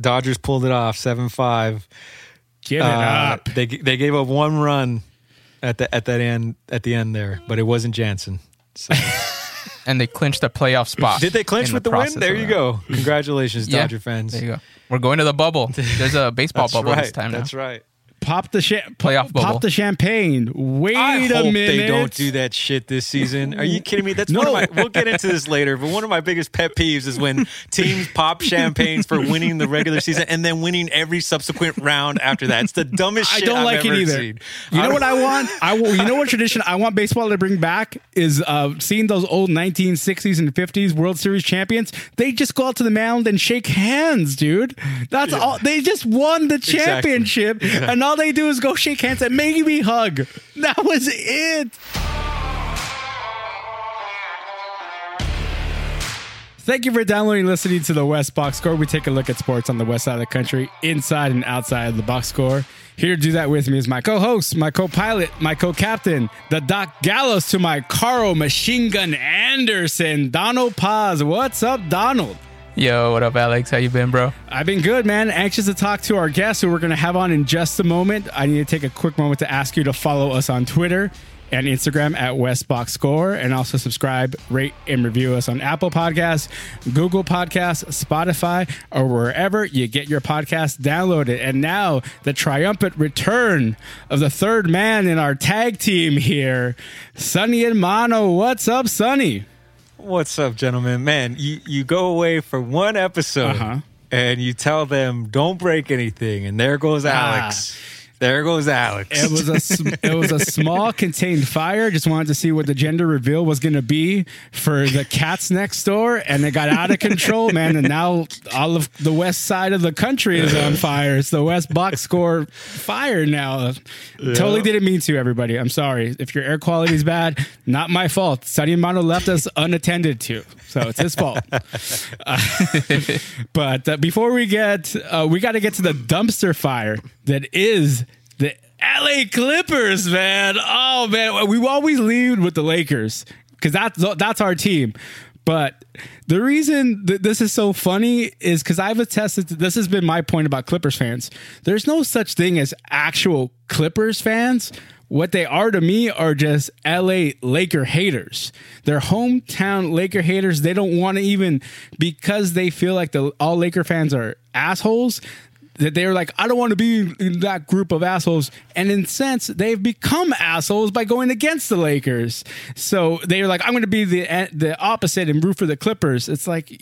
Dodgers pulled it off, seven five. Give it Uh, up. They they gave up one run at the at that end at the end there, but it wasn't Jansen. So, and they clinched the playoff spot. did they clinch with the, process win? There you go. Congratulations, Yeah, Dodger fans. There you go. We're going to the bubble. There's a baseball bubble right. this time now. That's right. Pop the cha- Playoff bubble. Pop the champagne. Wait I a hope minute. they don't do that shit this season. Are you kidding me? That's one No. of my. We'll get into this later, but one of my biggest pet peeves is when teams pop champagnes for winning the regular season and then winning every subsequent round after that. It's the dumbest shit I don't I've like it either. seen. You know what I want? I will, you know what tradition I want baseball to bring back is uh, seeing those old 1960s and 50s World Series champions. They just go out to the mound and shake hands, dude. That's all. They just won the championship, and all they do is go shake hands and maybe hug. That was it. Thank you for downloading and listening to the West Box Score. We take a look at sports on the west side of the country, inside and outside of the box score. Here to do that with me is my co-host, my co-pilot, my co-captain, the Doc Gallows to my Karl Machine Gun Anderson, Donald Paz. What's up, Donald? Yo, what up, Alex? How you been, bro? I've been good, man. Anxious to talk to our guest who we're going to have on in just a moment. I need to take a quick moment to ask you to follow us on Twitter and Instagram at Westbox Score, and also subscribe, rate, and review us on Apple Podcasts, Google Podcasts, Spotify, or wherever you get your podcast downloaded. And now the triumphant return of the third man in our tag team here, Sonny and Mano. What's up, Sonny? What's up, gentlemen? Man, you, you go away for one episode Uh-huh. and you tell them don't break anything, and there goes Alex. There goes Alex. It was a sm- it was a small contained fire. Just wanted to see what the gender reveal was going to be for the cats next door, and it got out of control, man. And now all of the west side of the country is on fire. It's the West Box Score fire now. Totally didn't mean to, everybody. I'm sorry if your air quality is bad. Not my fault. Sonny Mano left us unattended to, so it's his fault. But uh, before we get, uh, we got to get to the dumpster fire that is the LA Clippers, man. Oh man, we always lead with the Lakers because that's that's our team. But the reason that this is so funny is because I've attested to this has been my point about Clippers fans. There's no such thing as actual Clippers fans. What they are to me are just LA Laker haters. They're hometown Laker haters. They don't want to even because they feel like the all Laker fans are assholes. That they were like, I don't want to be in that group of assholes. And in sense, they've become assholes by going against the Lakers. So they were like, I'm going to be the eh, the opposite and root for the Clippers. It's like,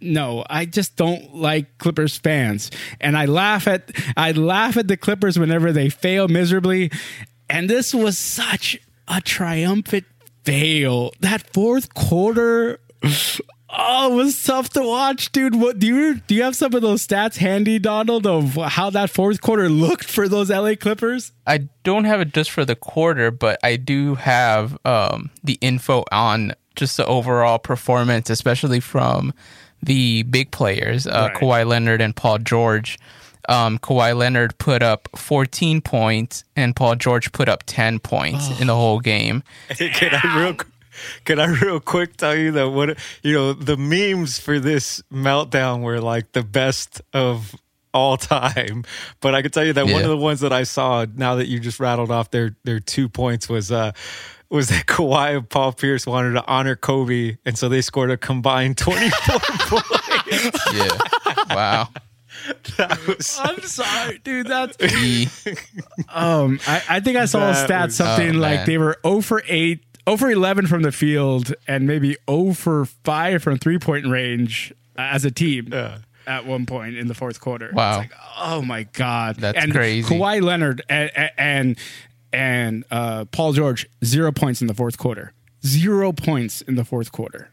no, I just don't like Clippers fans. And I laugh at I laugh at the Clippers whenever they fail miserably. And this was such a triumphant fail. That fourth quarter Oh, it was tough to watch, dude. What do you do? You have some of those stats handy, Donald, of how that fourth quarter looked for those LA Clippers? I don't have it just for the quarter, but I do have um, the info on just the overall performance, especially from the big players, uh, Right. Kawhi Leonard and Paul George. Um, Kawhi Leonard put up 14 points, and Paul George put up 10 points in the whole game. can I real can I real quick tell you that what you know the memes for this meltdown were like the best of all time. But I can tell you that one of the ones that I saw now that you just rattled off their their two points was uh was that Kawhi and Paul Pierce wanted to honor Kobe, and so they scored a combined twenty four points. Yeah. wow. That was I'm sorry, dude. That's um. I, I think I saw a That stat was- something Oh, like man. they were 0 for 8, 0 for 11 from the field, and maybe 0 for 5 from three point range uh, as a team. Yeah. At one point in the fourth quarter, Wow. It's like, oh my god, That's and crazy. Kawhi Leonard and and, and uh, Paul George zero points in the fourth quarter, zero points in the fourth quarter.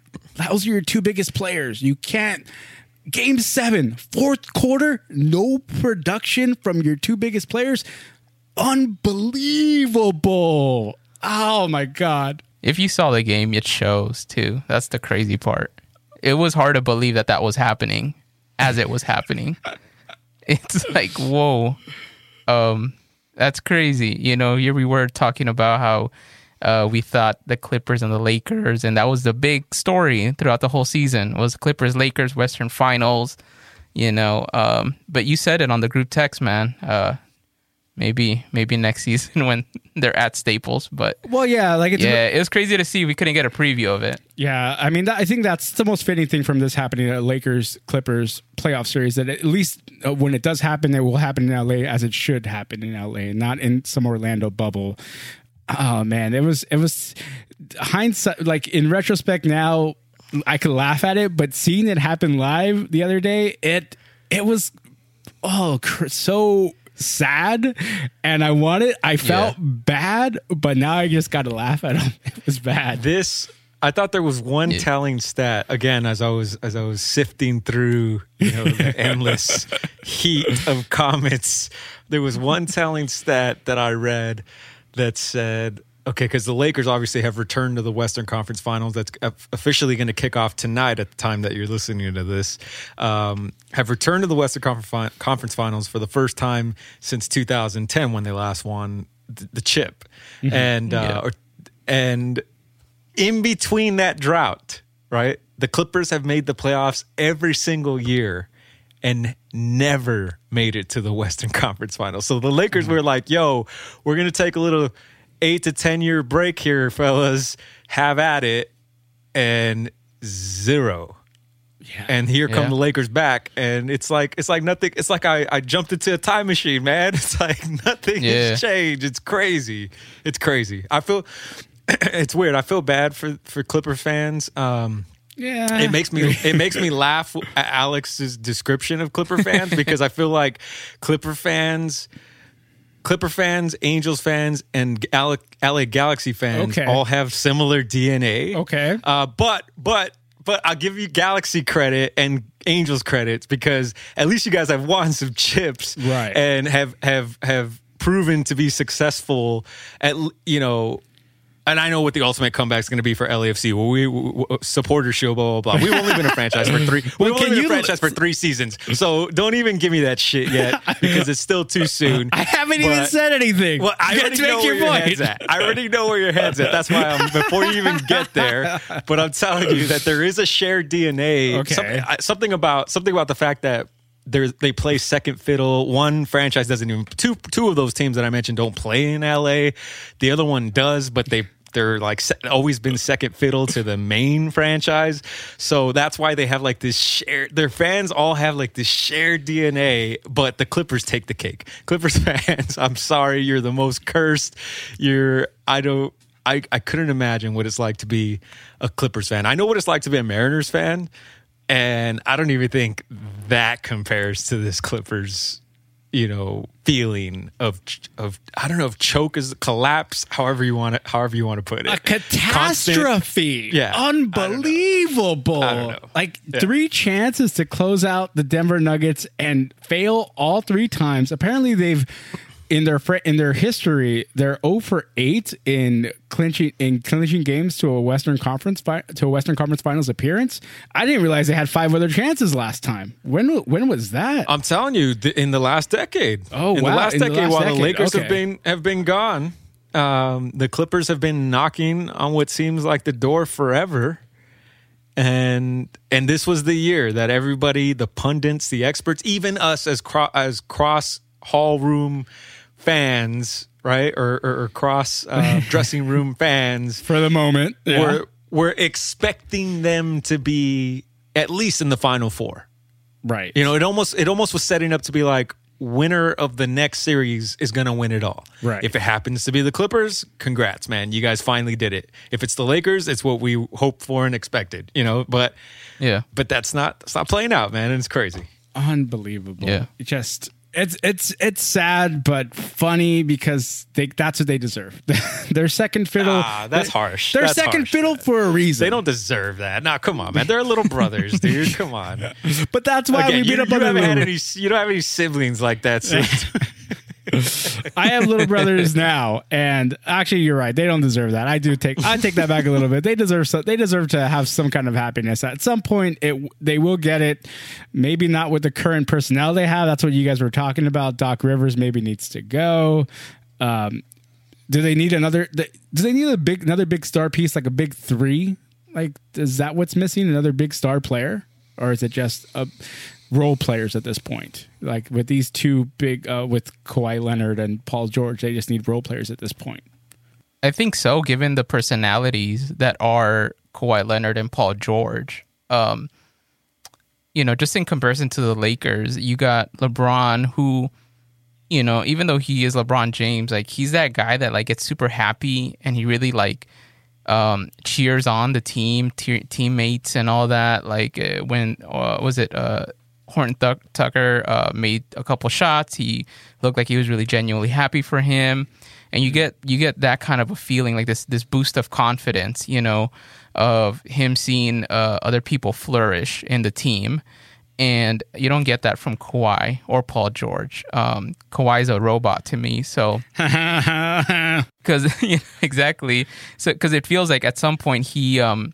Those are your two biggest players. You can't. Game seven, fourth quarter, no production from your two biggest players. Unbelievable. Oh my God. If you saw the game, it shows too. That's the crazy part. It was hard to believe that that was happening as it was happening. It's like, whoa. Um, that's crazy. You know, here we were talking about how uh, we thought the Clippers and the Lakers, and that was the big story throughout the whole season was Clippers Lakers Western Finals. you know. Um, but you said it on the group text, man. Uh, maybe maybe next season when they're at Staples. But Well, yeah, like it's yeah, it was crazy to see. We couldn't get a preview of it. Yeah, I mean, that, I think that's the most fitting thing from this happening at Lakers Clippers playoff series. That at least uh, when it does happen, it will happen in LA as it should happen in LA, not in some Orlando bubble. Oh man, it was it was hindsight. Like in retrospect, now I could laugh at it, but seeing it happen live the other day, it it was oh cr- so sad and i wanted i felt bad but now i just gotta laugh at him it was bad This I thought there was one Yeah. telling stat again as I was as I was sifting through you know the endless heat of comments. There was one telling stat that I read that said, okay, because the Lakers obviously have returned to the Western Conference Finals. That's officially going to kick off tonight at the time that you're listening to this. Um, have returned to the Western Conference, Finals for the first time since 2010 when they last won the chip, and uh, Yeah. or, and in between that drought, right? The Clippers have made the playoffs every single year and never made it to the Western Conference Finals. So the Lakers were like, yo, we're going to take a little eight to 10 year break here, fellas. Have at it. And zero. yeah And here come Yeah. the Lakers back, and it's like it's like nothing. It's like I, I jumped into a time machine, man. It's like nothing Yeah. has changed. It's crazy. It's crazy. I feel it's weird. I feel bad for for Clipper fans. Um, yeah it makes me it makes me laugh at Alex's description of Clipper fans because I feel like Clipper fans. Clipper fans, Angels fans, and LA, LA Galaxy fans Okay. all have similar DNA. Okay. Uh, but but but I'll give you Galaxy credit and Angels credits because at least you guys have won some chips, Right. And have have have proven to be successful at you know. And I know what the ultimate comeback is going to be for LAFC. Well, we, we, we supporter show, blah blah blah. We've only been a franchise for three. We've Well, only been a franchise for three seasons. So don't even give me that shit yet because it's still too soon. I haven't even said anything. well, I You already know where your your point. head's at. I already know where your head's at. That's why I'm before you even get there. But I'm telling you that there is a shared DNA. Okay. Something, something about something about the fact that there's they play second fiddle. One franchise doesn't even two two of those teams that I mentioned don't play in LA. The other one does, but they they're like always been second fiddle to the main franchise. So that's why they have like this shared their fans all have like this shared DNA, but the Clippers take the cake. Clippers fans, I'm sorry, you're the most cursed. You're I don't I, I couldn't imagine what it's like to be a Clippers fan. I know what it's like to be a Mariners fan, and I don't even think that compares to this Clippers, you know, feeling of of I don't know if choke is collapse, however you want it, however you want to put it. a Constant- catastrophe. Yeah. I don't know. Unbelievable. I don't know. Like Yeah. three chances to close out the Denver Nuggets and fail all three times. Apparently they've in their fr- in their history, they're 0 for 8 in clinching in clinching games to a Western Conference fi- to a Western Conference Finals appearance. I didn't realize they had five other chances last time. When when was that? I'm telling you, th- in the last decade. Oh, in wow. the last In the decade, last while decade, the Lakers have been have been gone, um, the Clippers have been knocking on what seems like the door forever. And and this was the year that everybody, the pundits, the experts, even us as cro- as cross hall room fans, right, or or, or cross uh, dressing room fans, for the moment. Yeah. were were expecting them to be at least in the final four. right. You know, it almost it almost was setting up to be like winner of the next series is going to win it all. Right. If it happens to be the Clippers, congrats, man. You guys finally did it. If it's the Lakers, it's what we hoped for and expected, you know, but Yeah. but that's not it's not playing out, man, and it's crazy. unbelievable. Yeah. Just it's it's it's sad but funny because they that's what they deserve. Their second fiddle. Ah, that's harsh. Their That's second harsh. fiddle for a reason. They don't deserve that. Nah, come on, man. They're little brothers, dude. Come on. But that's why Again, we you, beat up you on haven't had any you don't have any siblings like that. So I have little brothers now, and actually, you're right. They don't deserve that. I do take I take that back a little bit. They deserve so, they deserve to have some kind of happiness. At some point, it they will get it. Maybe not with the current personnel they have. That's what you guys were talking about. Doc Rivers maybe needs to go. Um, do they need another? Do they need a big another big star piece like a big three? Like, is that what's missing? Another big star player, or is it just a role players at this point. Like with these two big, uh, with Kawhi Leonard and Paul George, they just need role players at this point. I think so, given the personalities that are Kawhi Leonard and Paul George. Um, you know, just in comparison to the Lakers, you got LeBron, who, you know, even though he is LeBron James, like he's that guy that like gets super happy and he really like um, cheers on the team, te- teammates, and all that. Like uh, when uh, was it? Uh, Horton Th- Tucker uh, made a couple shots. He looked like he was really genuinely happy for him, and you get you get that kind of a feeling, like this this boost of confidence, you know, of him seeing uh, other people flourish in the team. And you don't get that from Kawhi or Paul George. Um, Kawhi's a robot to me, so because you know, exactly so because it feels like at some point he um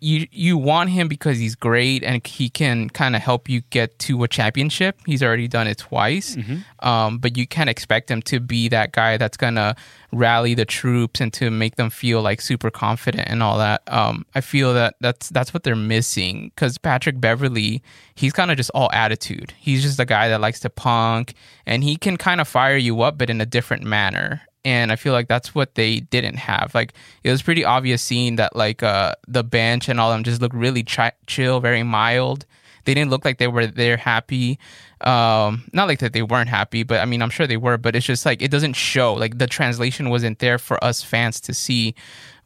you you want him because he's great and he can kind of help you get to a championship. He's already done it twice, um, but you can't expect him to be that guy that's gonna rally the troops and to make them feel like super confident and all that. Um, I feel that that's that's what they're missing because Patrick Beverley, he's kind of just all attitude. He's just a guy that likes to punk and he can kind of fire you up, but in a different manner and I feel like that's what they didn't have. Like it was pretty obvious seeing that like uh, the bench and all of them just looked really chi- chill, very mild. They didn't look like they were there happy. Um, not like that they weren't happy, but I mean I'm sure they were. But it's just like it doesn't show. Like the translation wasn't there for us fans to see.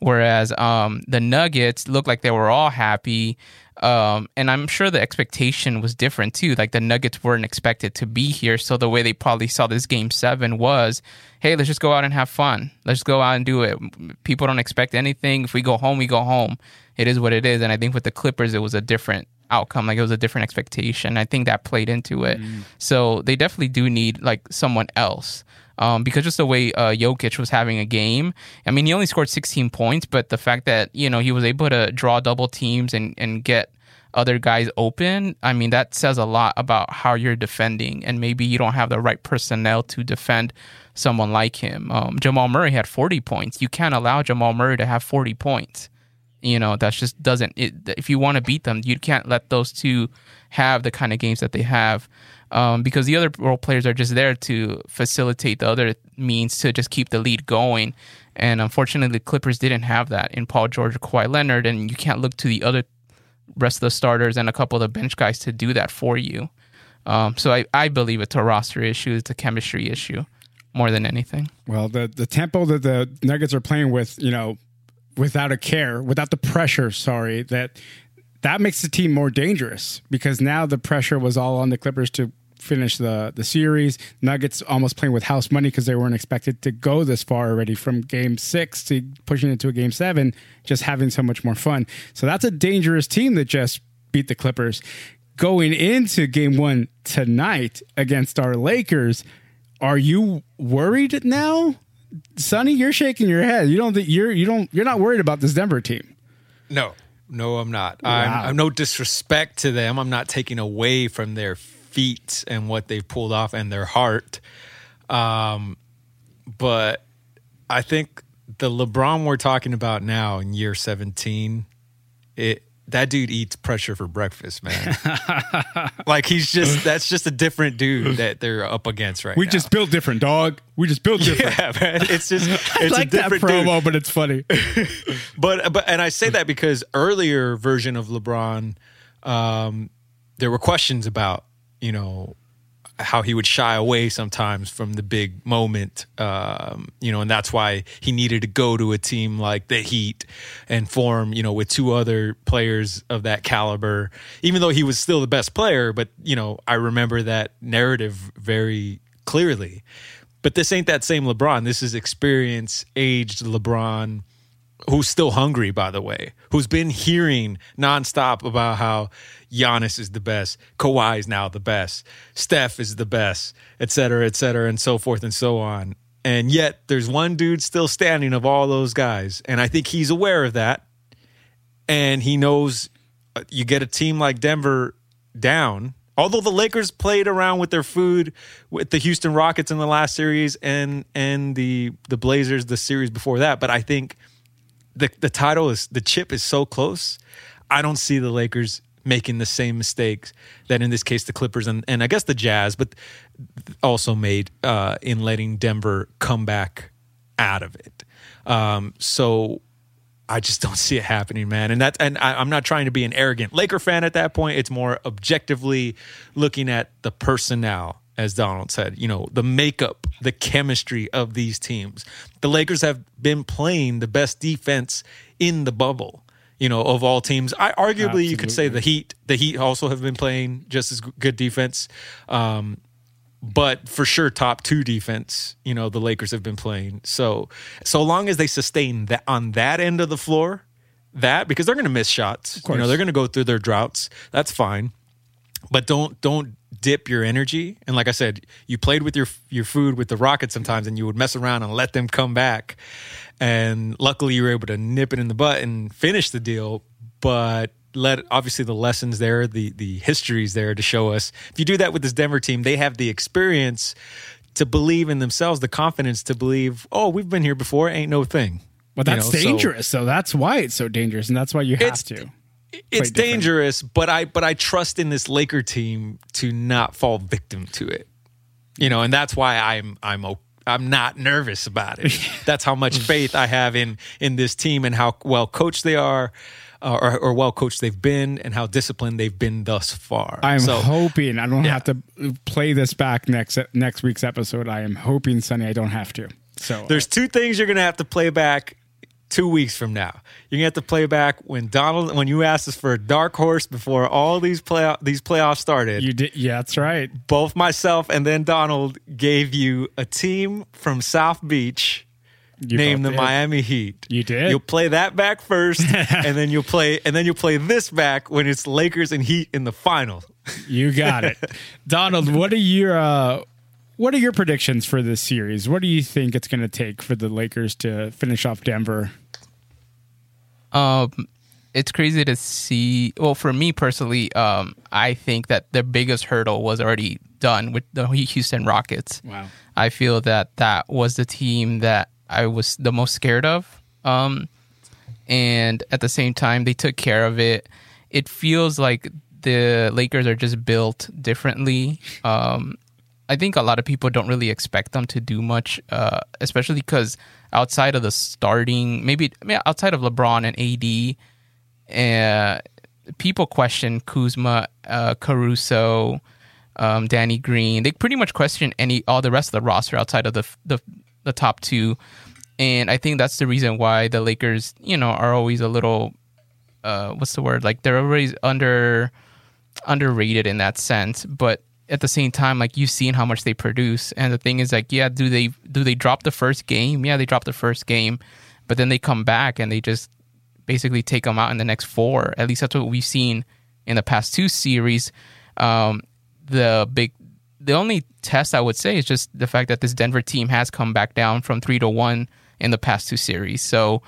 Whereas um, the Nuggets looked like they were all happy. Um, and I'm sure the expectation was different too. Like the Nuggets weren't expected to be here. So the way they probably saw this game seven was, hey, let's just go out and have fun. Let's go out and do it. People don't expect anything. If we go home, we go home. It is what it is. And I think with the Clippers, it was a different outcome. Like it was a different expectation. I think that played into it. So they definitely do need like someone else. Um, because just the way uh, Jokic was having a game, I mean, he only scored 16 points, but the fact that you know he was able to draw double teams and and get other guys open, I mean, that says a lot about how you're defending, and maybe you don't have the right personnel to defend someone like him. Um, Jamal Murray had 40 points. You can't allow Jamal Murray to have 40 points. You know, that just doesn't. It, if you want to beat them, you can't let those two have the kind of games that they have um, because the other role players are just there to facilitate the other means to just keep the lead going. And unfortunately, the Clippers didn't have that in Paul George or Kawhi Leonard, and you can't look to the other rest of the starters and a couple of the bench guys to do that for you. Um, so I, I believe it's a roster issue, it's a chemistry issue more than anything. Well, the the tempo that the Nuggets are playing with, you know, without a care, without the pressure, sorry, that that makes the team more dangerous because now the pressure was all on the Clippers to finish the the series. Nuggets almost playing with house money because they weren't expected to go this far already from game 6 to pushing it to a game 7, just having so much more fun. So that's a dangerous team that just beat the Clippers. Going into game 1 tonight against our Lakers, are you worried now? Sonny, you're shaking your head. You don't think you're you don't you're not worried about this Denver team. No, no, I'm not. Wow. I'm, I'm no disrespect to them. I'm not taking away from their feat and what they've pulled off and their heart. Um, but I think the LeBron we're talking about now in year 17, it that dude eats pressure for breakfast, man. like he's just that's just a different dude that they're up against right We now. just built different, dog. We just built different. yeah, man. It's just it's like a different dude. promo, but it's funny. But but and I say that because earlier version of LeBron, um, there were questions about you know how he would shy away sometimes from the big moment, um, you know, and that's why he needed to go to a team like the Heat and form, you know, with two other players of that caliber. Even though he was still the best player, but you know, I remember that narrative very clearly. But this ain't that same LeBron. This is experience, aged LeBron who's still hungry, by the way, who's been hearing nonstop about how Giannis is the best, Kawhi is now the best, Steph is the best, et cetera, et cetera, and so forth and so on. And yet there's one dude still standing of all those guys. And I think he's aware of that. And he knows uh, you get a team like Denver down. Although the Lakers played around with their food with the Houston Rockets in the last series and and the the Blazers the series before that, but I think the the title is the chip is so close. I don't see the Lakers making the same mistakes that in this case the Clippers and, and I guess the Jazz, but also made uh, in letting Denver come back out of it. Um, so I just don't see it happening, man. And that, and I, I'm not trying to be an arrogant Laker fan at that point. It's more objectively looking at the personnel, as Donald said. You know, the makeup, the chemistry of these teams. The Lakers have been playing the best defense in the bubble. You know, of all teams, I arguably you could say the Heat. The Heat also have been playing just as good defense. Um, but for sure top two defense you know the lakers have been playing so so long as they sustain that on that end of the floor that because they're going to miss shots you know they're going to go through their droughts that's fine but don't don't dip your energy and like i said you played with your your food with the rockets sometimes and you would mess around and let them come back and luckily you were able to nip it in the butt and finish the deal but let obviously the lessons there, the the histories there to show us. If you do that with this Denver team, they have the experience to believe in themselves, the confidence to believe, oh, we've been here before, ain't no thing. Well, that's You know, dangerous. So, that's why it's so dangerous, and that's why you have to. It's dangerous, but I but I trust in this Laker team to not fall victim to it. You know, and that's why I'm I'm I'm not nervous about it. That's how much faith I have in in this team and how well coached they are, uh, or, or well coached they've been, and how disciplined they've been thus far. I'm so, hoping I don't Yeah. have to play this back next next week's episode. I am hoping, Sonny, I don't have to. So There's two things you're gonna have to play back two weeks from now. You're gonna have to play back when Donald when you asked us for a dark horse before all these play these playoffs started. you did. Yeah, that's right. Both myself and then Donald gave you a team from South Beach You named the did. Miami Heat. You did? You'll play that back first, and then you'll play and then you'll play this back when it's Lakers and Heat in the final. You got it, Donald. What are your uh, what are your predictions for this series? What do you think it's going to take for the Lakers to finish off Denver? Um, it's crazy to see. Well, for me personally, um, I think that the biggest hurdle was already done with the Houston Rockets. Wow. I feel that that was the team that I was the most scared of. Um, and at the same time, they took care of it. It feels like the Lakers are just built differently. Um, I think a lot of people don't really expect them to do much, uh, especially because outside of the starting, maybe outside of LeBron and AD, uh, people question Kuzma, uh, Caruso, um, Danny Green. They pretty much question any all the rest of the roster outside of the the, the top two, and I think that's the reason why the Lakers, you know, are always a little, uh, what's the word? Like they're always under underrated in that sense, but at the same time, like you've seen how much they produce, and the thing is, like, yeah, do they do they drop the first game? Yeah, they drop the first game, but then they come back and they just basically take them out in the next four. At least that's what we've seen in the past two series. Um, the big, the only test I would say is just the fact that this Denver team has come back down from three to one in the past two series. So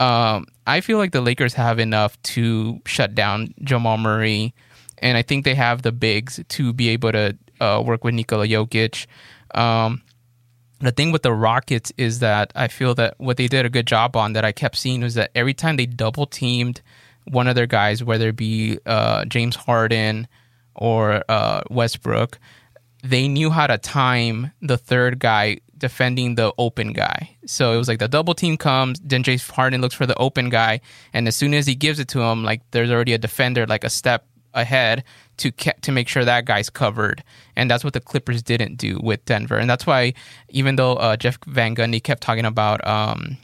um, I feel like the Lakers have enough to shut down Jamal Murray, and I think they have the bigs to be able to uh, work with Nikola Jokic. Um, the thing with the Rockets is that I feel that what they did a good job on that I kept seeing was that every time they double teamed one of their guys, whether it be uh, James Harden or uh, Westbrook, they knew how to time the third guy defending the open guy. So it was like the double team comes, then James Harden looks for the open guy, and as soon as he gives it to him, like there's already a defender like a step ahead to to make sure that guy's covered, and that's what the Clippers didn't do with Denver, and that's why even though uh, Jeff Van Gundy kept talking about um,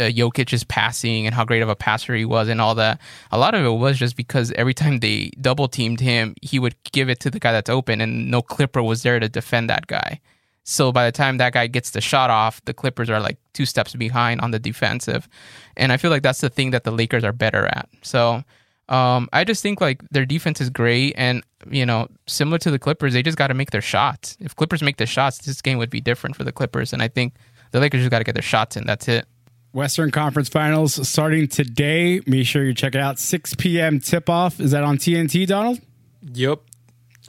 uh, Jokic's passing and how great of a passer he was and all that. A lot of it was just because every time they double teamed him, he would give it to the guy that's open, and no Clipper was there to defend that guy. So by the time that guy gets the shot off, the Clippers are like two steps behind on the defensive, and I feel like that's the thing that the Lakers are better at. So. Um, I just think like their defense is great, and you know, similar to the Clippers, they just got to make their shots. If Clippers make the shots, this game would be different for the Clippers, and I think the Lakers just got to get their shots in. That's it. Western Conference Finals starting today. Make sure you check it out. 6 p.m. tip off. Is that on TNT, Donald? Yep.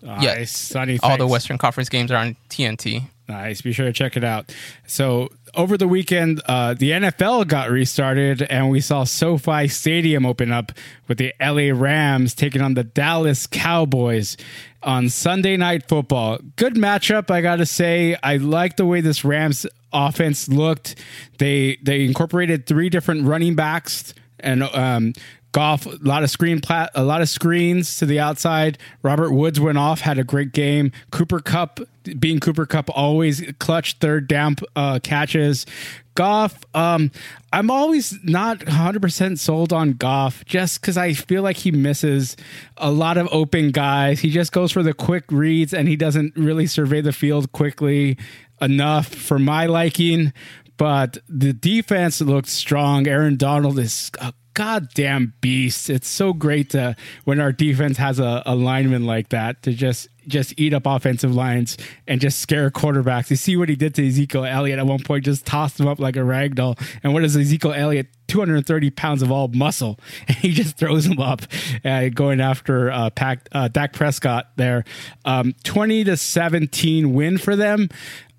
Yeah. Nice, Sonny. All the. Western Conference games are on TNT. Nice. Be sure to check it out. So over the weekend, uh, the NFL got restarted, and we saw SoFi Stadium open up with the LA Rams taking on the Dallas Cowboys on Sunday Night Football. Good matchup, I gotta say. I like the way this Rams offense looked. They they incorporated three different running backs and um, Goff a lot of screen plat a lot of screens to the outside robert woods went off had a great game Cooper Kupp being Cooper Kupp always clutch third down uh, catches Goff, um, I'm always not 100% sold on Goff just because I feel like he misses a lot of open guys. He just goes for the quick reads and he doesn't really survey the field quickly enough for my liking. But the defense looked strong. Aaron Donald is a goddamn beast. It's so great to when our defense has a, a lineman like that to just just eat up offensive lines and just scare quarterbacks. You see what he did to Ezekiel Elliott at one point, just tossed him up like a rag doll. And what is Ezekiel Elliott? 230 pounds of all muscle, and he just throws him up, uh, going after uh, Pac, uh, Dak Prescott there. Um, 20 to 17 win for them.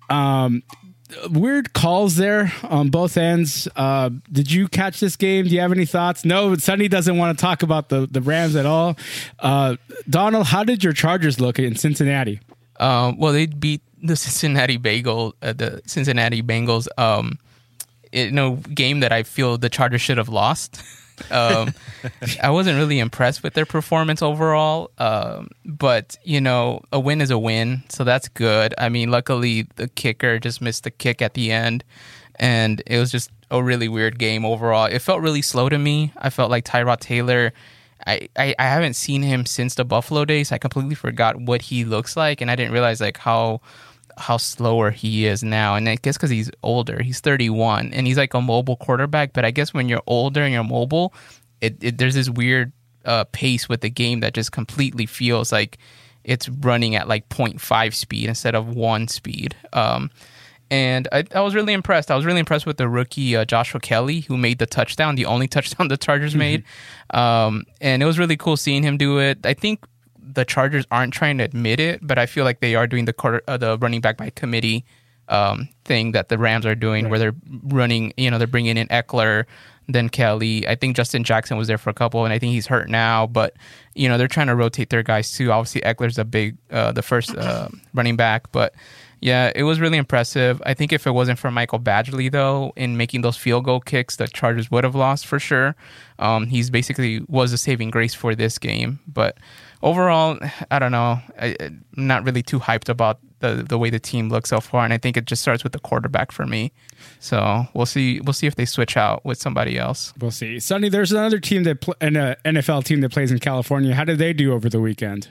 Um, weird calls there on both ends. Uh, did you catch this game? Do you have any thoughts? No, Sonny doesn't want to talk about the, the Rams at all. Uh, Donald, how did your Chargers look in Cincinnati? Um, well, they beat the Cincinnati Bagel, uh, the Cincinnati Bengals. Um, in a game that I feel the Chargers should have lost. um, I wasn't really impressed with their performance overall. Um, but you know, a win is a win, so that's good. I mean, luckily the kicker just missed the kick at the end, and it was just a really weird game overall. It felt really slow to me. I felt like Tyrod Taylor. I, I, I haven't seen him since the Buffalo days. I completely forgot what he looks like, and I didn't realize like how how slower he is now. And I guess because he's older, he's 31, and he's like a mobile quarterback. But I guess when you're older and you're mobile, it, it there's this weird uh, pace with the game that just completely feels like it's running at like 0.5 speed instead of one speed. Um, and I, I was really impressed. I was really impressed with the rookie uh, Joshua Kelley, who made the touchdown, the only touchdown the Chargers made. Um, and it was really cool seeing him do it. I think the Chargers aren't trying to admit it, but I feel like they are doing the quarter, uh, the running back by committee um, thing that the Rams are doing, where they're running. You know, they're bringing in Ekeler, then Kelley. I think Justin Jackson was there for a couple, and I think he's hurt now. But you know, they're trying to rotate their guys too. Obviously, Ekeler's a big, uh, the first uh, running back, but. Yeah, it was really impressive. I think if it wasn't for Michael Badgley, though, in making those field goal kicks, the Chargers would have lost for sure. Um, he's basically was a saving grace for this game. But overall, I don't know. I, I'm not really too hyped about the the way the team looks so far, and I think it just starts with the quarterback for me. So we'll see. We'll see if they switch out with somebody else. We'll see. Sonny, there's another team that pl- an uh, NFL team that plays in California. How did they do over the weekend?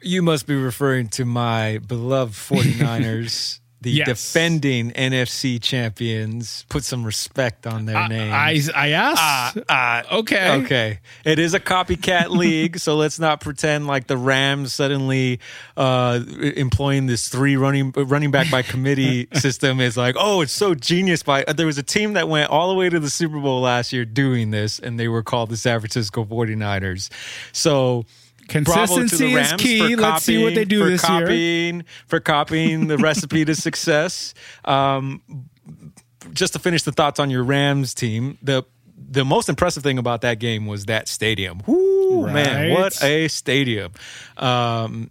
You must be referring to my beloved 49ers, the Yes. defending NFC champions. Put some respect on their name. I I asked. Ah, okay. Okay. It is a copycat league, so let's not pretend like the Rams suddenly uh, employing this three running running back by committee system is like, oh, it's so genius. By there was a team that went all the way to the Super Bowl last year doing this, and they were called the San Francisco 49ers. So. Bravo to the Consistency is key. for Let's see what they do for this year. copying, For copying the recipe to success. Um, just to finish the thoughts on your Rams team, the the most impressive thing about that game was that stadium. Whoo, man, what a stadium! Um,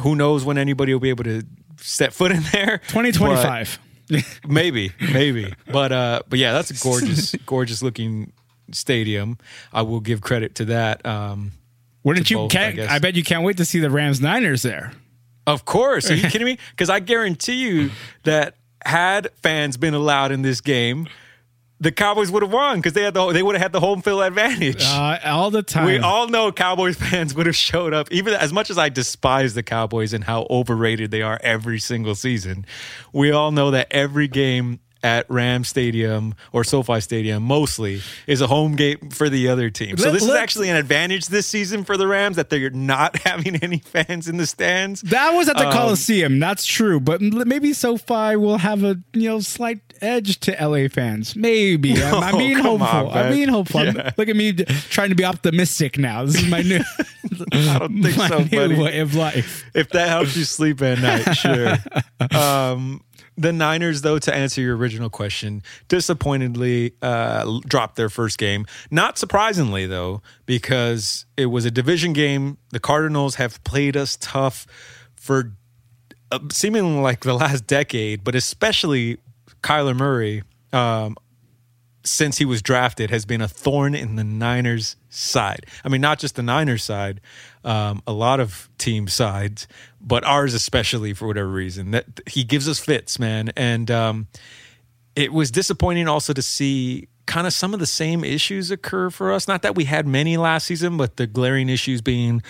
who knows when anybody will be able to set foot in there? 2025. Maybe, maybe. But uh, but yeah, that's a gorgeous, gorgeous looking stadium. I will give credit to that. Um, Wouldn't you? both, I can't, guess. I, bet you can't wait to see the Rams Niners there. Of course. Are you kidding me? Because I guarantee you that had fans been allowed in this game, the Cowboys would have won because they had the they would have had the home field advantage. Uh, all the time. we all know Cowboys fans would have showed up, even as much as I despise the Cowboys and how overrated they are every single season. We all know that every game at Ram Stadium or SoFi Stadium mostly is a home game for the other team. So this is actually an advantage this season for the Rams that they're not having any fans in the stands. That was Um, at the Coliseum. That's true, but maybe SoFi will have a you know slight edge to LA fans. Maybe. I'm, I'm being hopeful. on, I'm being hopeful. Yeah. look at me trying to be optimistic now. This is my new, I don't think my so, buddy. way of life. if that helps you sleep at night, sure. Um, the Niners, though, to answer your original question, disappointedly uh, dropped their first game. Not surprisingly, though, because it was a division game. The Cardinals have played us tough for uh, seemingly like the last decade, but especially Kyler Murray. Um, since he was drafted has been a thorn in the Niners' side. I mean, not just the Niners' side, um, a lot of team sides, but ours especially for whatever reason. That he gives us fits, man, and um, it was disappointing also to see kind of some of the same issues occur for us. Not that we had many last season, but the glaring issues being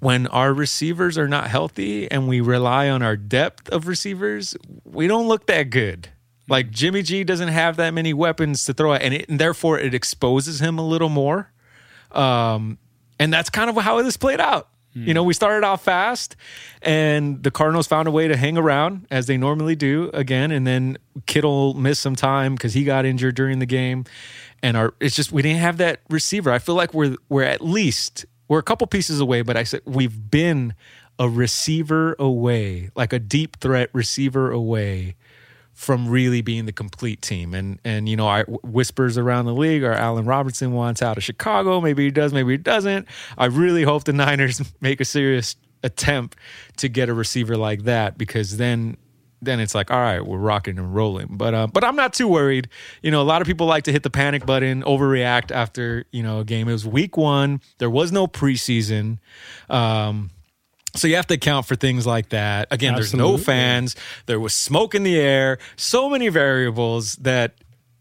when our receivers are not healthy and we rely on our depth of receivers, we don't look that good. Like Jimmy G doesn't have that many weapons to throw at, and, it, and therefore it exposes him a little more. Um, and that's kind of how this played out. You know, we started off fast, and the Cardinals found a way to hang around as they normally do again. And then Kittle missed some time because he got injured during the game, and our it's just we didn't have that receiver. I feel like we're we're at least we're a couple pieces away, but I said we've been a receiver away, like a deep threat receiver away from really being the complete team. And and you know, I whispers around the league are Allen Robertson wants out of Chicago. Maybe he does, maybe he doesn't. I really hope the Niners make a serious attempt to get a receiver like that because then then it's like all right we're rocking and rolling but uh, but i'm not too worried you know a lot of people like to hit the panic button overreact after you know a game it was week one there was no preseason um so you have to account for things like that. Again, there's no fans. There was smoke in the air. So many variables that,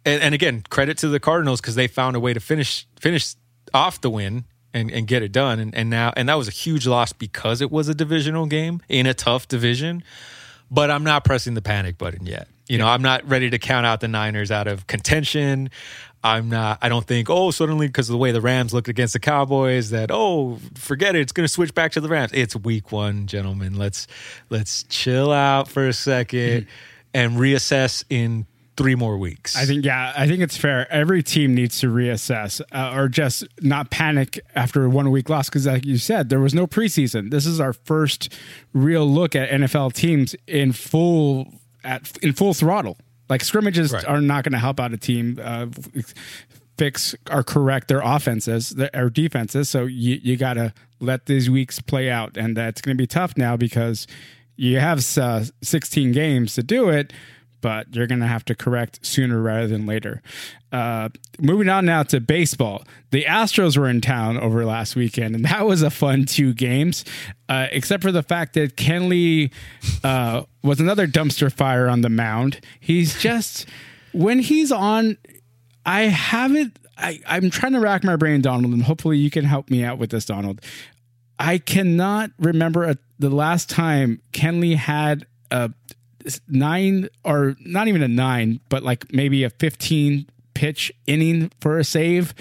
and, and again, credit to the Cardinals because they found a way to finish finish off the win and, and get it done. And, and now and that was a huge loss because it was a divisional game in a tough division. But I'm not pressing the panic button yet. You know, I'm not ready to count out the Niners out of contention. I'm not. I don't think. Oh, suddenly because of the way the Rams looked against the Cowboys, that oh, forget it. It's going to switch back to the Rams. It's Week One, gentlemen. Let's let's chill out for a second and reassess in three more weeks. I think yeah, I think it's fair. Every team needs to reassess uh, or just not panic after a one week loss because, like you said, there was no preseason. This is our first real look at NFL teams in full at in full throttle. Like scrimmages Right. are not going to help out a team. Uh, fix or correct their offenses or defenses. So you, you got to let these weeks play out. And that's going to be tough now because you have uh, 16 games to do it, but you're going to have to correct sooner rather than later. Uh, moving on now to baseball. The Astros were in town over last weekend, and that was a fun two games, uh, except for the fact that Kenley uh, was another dumpster fire on the mound. He's just, when he's on, I haven't. I, I'm trying to rack my brain, Donald, and hopefully you can help me out with this, Donald. I cannot remember a, the last time Kenley had a nine or not even a nine, but like maybe a 15 pitch inning for a save.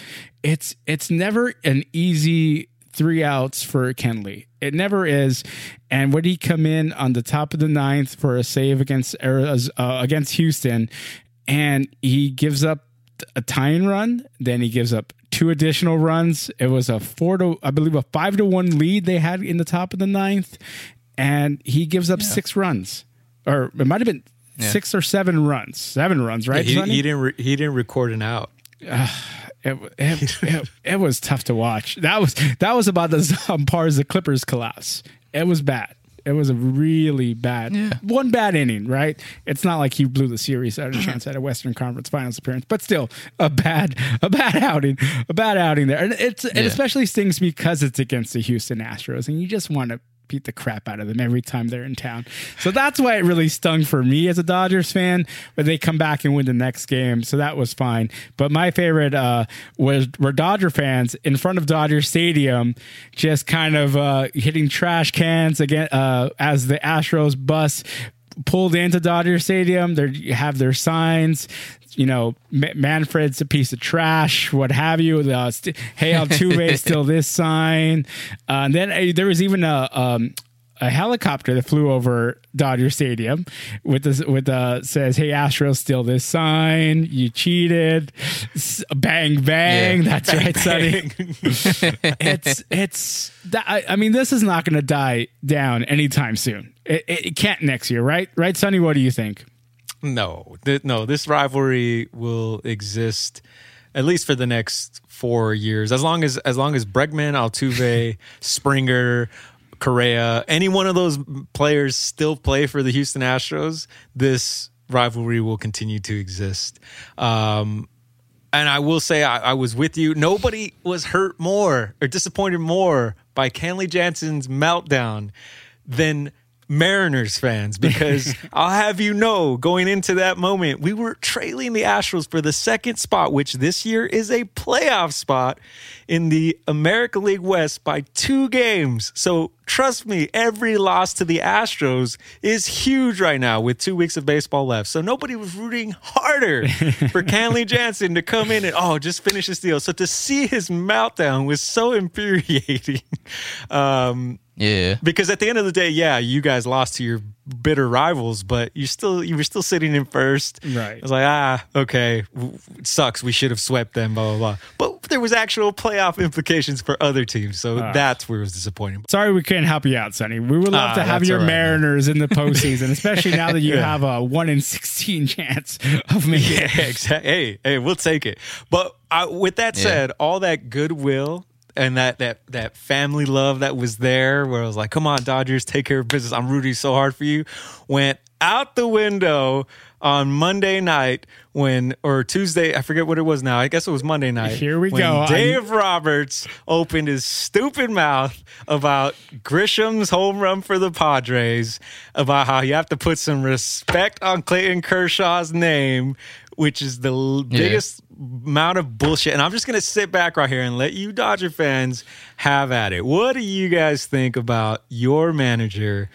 It's it's never an easy three outs for Kenley. It never is. And would he come in on the top of the ninth for a save against uh, against Houston, and he gives up a tying run, then he gives up two additional runs. It was a four to, I believe, a five to one lead they had in the top of the ninth, and he gives up six runs, or it might have been six or seven runs, seven runs, right? he, he didn't. Re- he didn't record an out. it, it, it, it was tough to watch. That was that was about as on um, par as the Clippers collapse. It was bad. It was a really bad Yeah. one bad inning, right? It's not like he blew the series out of a chance at a Western Conference Finals appearance, but still a bad a bad outing, a bad outing there. And it's it especially stings because it's against the Houston Astros, and you just want to beat the crap out of them every time they're in town. So that's why it really stung for me as a Dodgers fan, but they come back and win the next game. So that was fine. But my favorite uh, was were Dodger fans in front of Dodger Stadium, just kind of uh, hitting trash cans again uh, as the Astros bus pulled into Dodger Stadium. They have their signs. You know, M- Manfred's a piece of trash, what have you. Uh, st- hey, Altuve still this sign. Uh, and then uh, there was even a um, a helicopter that flew over Dodger Stadium with this with uh says, "Hey Astros, steal this sign. You cheated." S- bang bang. Yeah. That's right, Sonny. it's it's. that- I, I mean, this is not going to die down anytime soon. It, it, can't next year, right? Right, Sonny. What do you think? No, th- no. This rivalry will exist at least for the next four years, as long as as long as Bregman, Altuve, Springer, Correa, any one of those players still play for the Houston Astros. This rivalry will continue to exist. Um, and I will say I, I was with you. Nobody was hurt more or disappointed more by Kenley Jansen's meltdown than Mariners fans because I'll have you know, going into that moment, we were trailing the Astros for the second spot, which this year is a playoff spot in the American League West by two games. So trust me, every loss to the Astros is huge right now with two weeks of baseball left. So nobody was rooting harder for Kenley Jansen to come in and oh, just finish this deal. So to see his meltdown was so infuriating. Um, Yeah. because at the end of the day, yeah, you guys lost to your bitter rivals, but you still you were still sitting in first. Right. I was like, ah, okay, it sucks. We should have swept them, blah blah blah. But there was actual playoff implications for other teams, so Ah. that's where it was disappointing. Sorry, we couldn't help you out, Sonny. We would love Ah, to have that's your all right, man. Mariners in the postseason, especially now that you Yeah. have a one in sixteen chance of making. Yeah, it. exactly. Hey, hey, we'll take it. But I, with that Yeah. said, all that goodwill and that that that family love that was there, where I was like, "Come on, Dodgers, take care of business. I'm rooting so hard for you," went out the window on Monday night when or Tuesday, I forget what it was now. I guess it was Monday night. Here we when go. Dave Roberts opened his stupid mouth about Grisham's home run for the Padres, about how you have to put some respect on Clayton Kershaw's name, which is the Yeah. biggest amount of bullshit. And I'm just going to sit back right here and let you Dodger fans have at it. What do you guys think about your manager?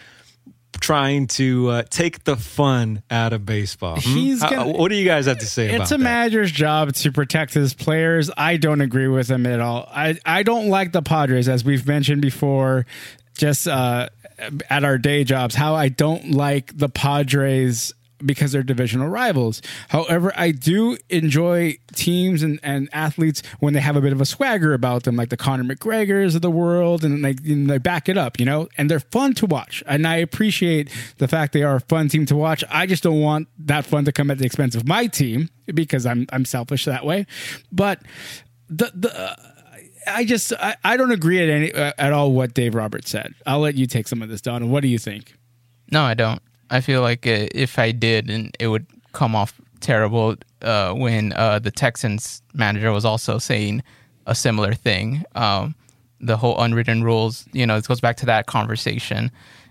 Trying to uh, take the fun out of baseball. Hmm? He's gonna- what do you guys have to say about It's a that? manager's job to protect his players. I don't agree with him at all. I, I don't like the Padres, as we've mentioned before, just uh, at our day jobs, how I don't like the Padres because they're divisional rivals. However, I do enjoy teams and, and athletes when they have a bit of a swagger about them, like the Conor McGregors of the world, and they, and they back it up, you know, and they're fun to watch. And I appreciate the fact they are a fun team to watch. I just don't want that fun to come at the expense of my team because I'm I'm selfish that way. But the the uh, I just I, I don't agree at any uh, at all what Dave Roberts said. I'll let you take some of this, Don. What do you think? No, I don't. I feel like uh, if I did, and it would come off terrible uh, when uh, the Texans manager was also saying a similar thing. Um, the whole unwritten rules, you know, it goes back to that conversation.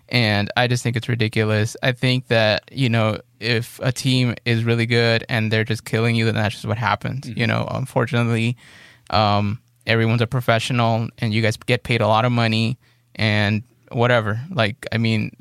And I just think it's ridiculous. I think that, you know, if a team is really good and they're just killing you, then that's just what happens. You know, unfortunately, um, everyone's a professional and you guys get paid a lot of money and whatever. Like, I mean,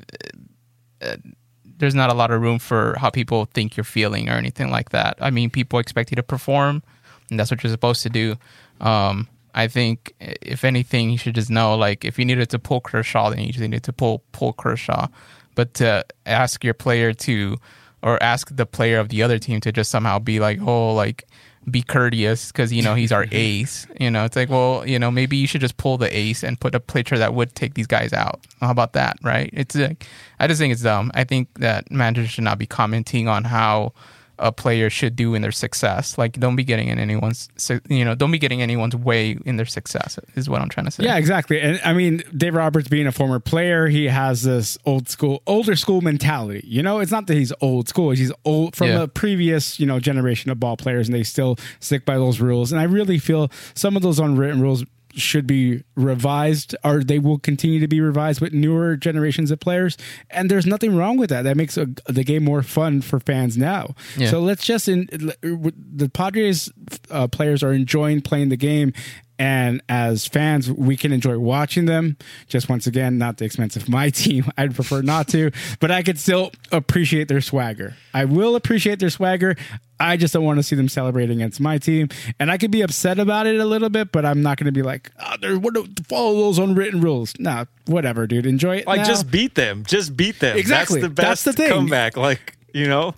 there's not a lot of room for how people think you're feeling or anything like that. I mean, people expect you to perform, and that's what you're supposed to do. Um, I think if anything, you should just know, like, if you needed to pull Kershaw, then you just needed to pull pull Kershaw. But to ask your player to, or ask the player of the other team to just somehow be like, oh, like, be courteous because you know he's our ace. You know, it's like, well, you know, maybe you should just pull the ace and put a pitcher that would take these guys out. How about that, right? It's like, I just think it's dumb. I think that managers should not be commenting on how a player should do in their success. Like, don't be getting in anyone's, you know, don't be getting anyone's way in their success. Is what I'm trying to say. Yeah, exactly. And I mean, Dave Roberts being a former player, he has this old school, older school mentality. You know, it's not that he's old school; he's old from Yeah. a previous, you know, generation of ball players, and they still stick by those rules. And I really feel some of those unwritten rules should be revised or they will continue to be revised with newer generations of players. And there's nothing wrong with that. That makes a, the game more fun for fans now. Yeah. so let's just in the padres uh, players are enjoying playing the game And as fans, we can enjoy watching them. Just once again, not the expense of my team. I'd prefer not to, but I could still appreciate their swagger. I will appreciate their swagger. I just don't want to see them celebrating against my team. And I could be upset about it a little bit, but I'm not going to be like, ah, oh, there, what, follow those unwritten rules. Nah, whatever, dude. Enjoy it. Like now. just beat them. Just beat them. Exactly. That's the best That's the thing. comeback. Like, you know?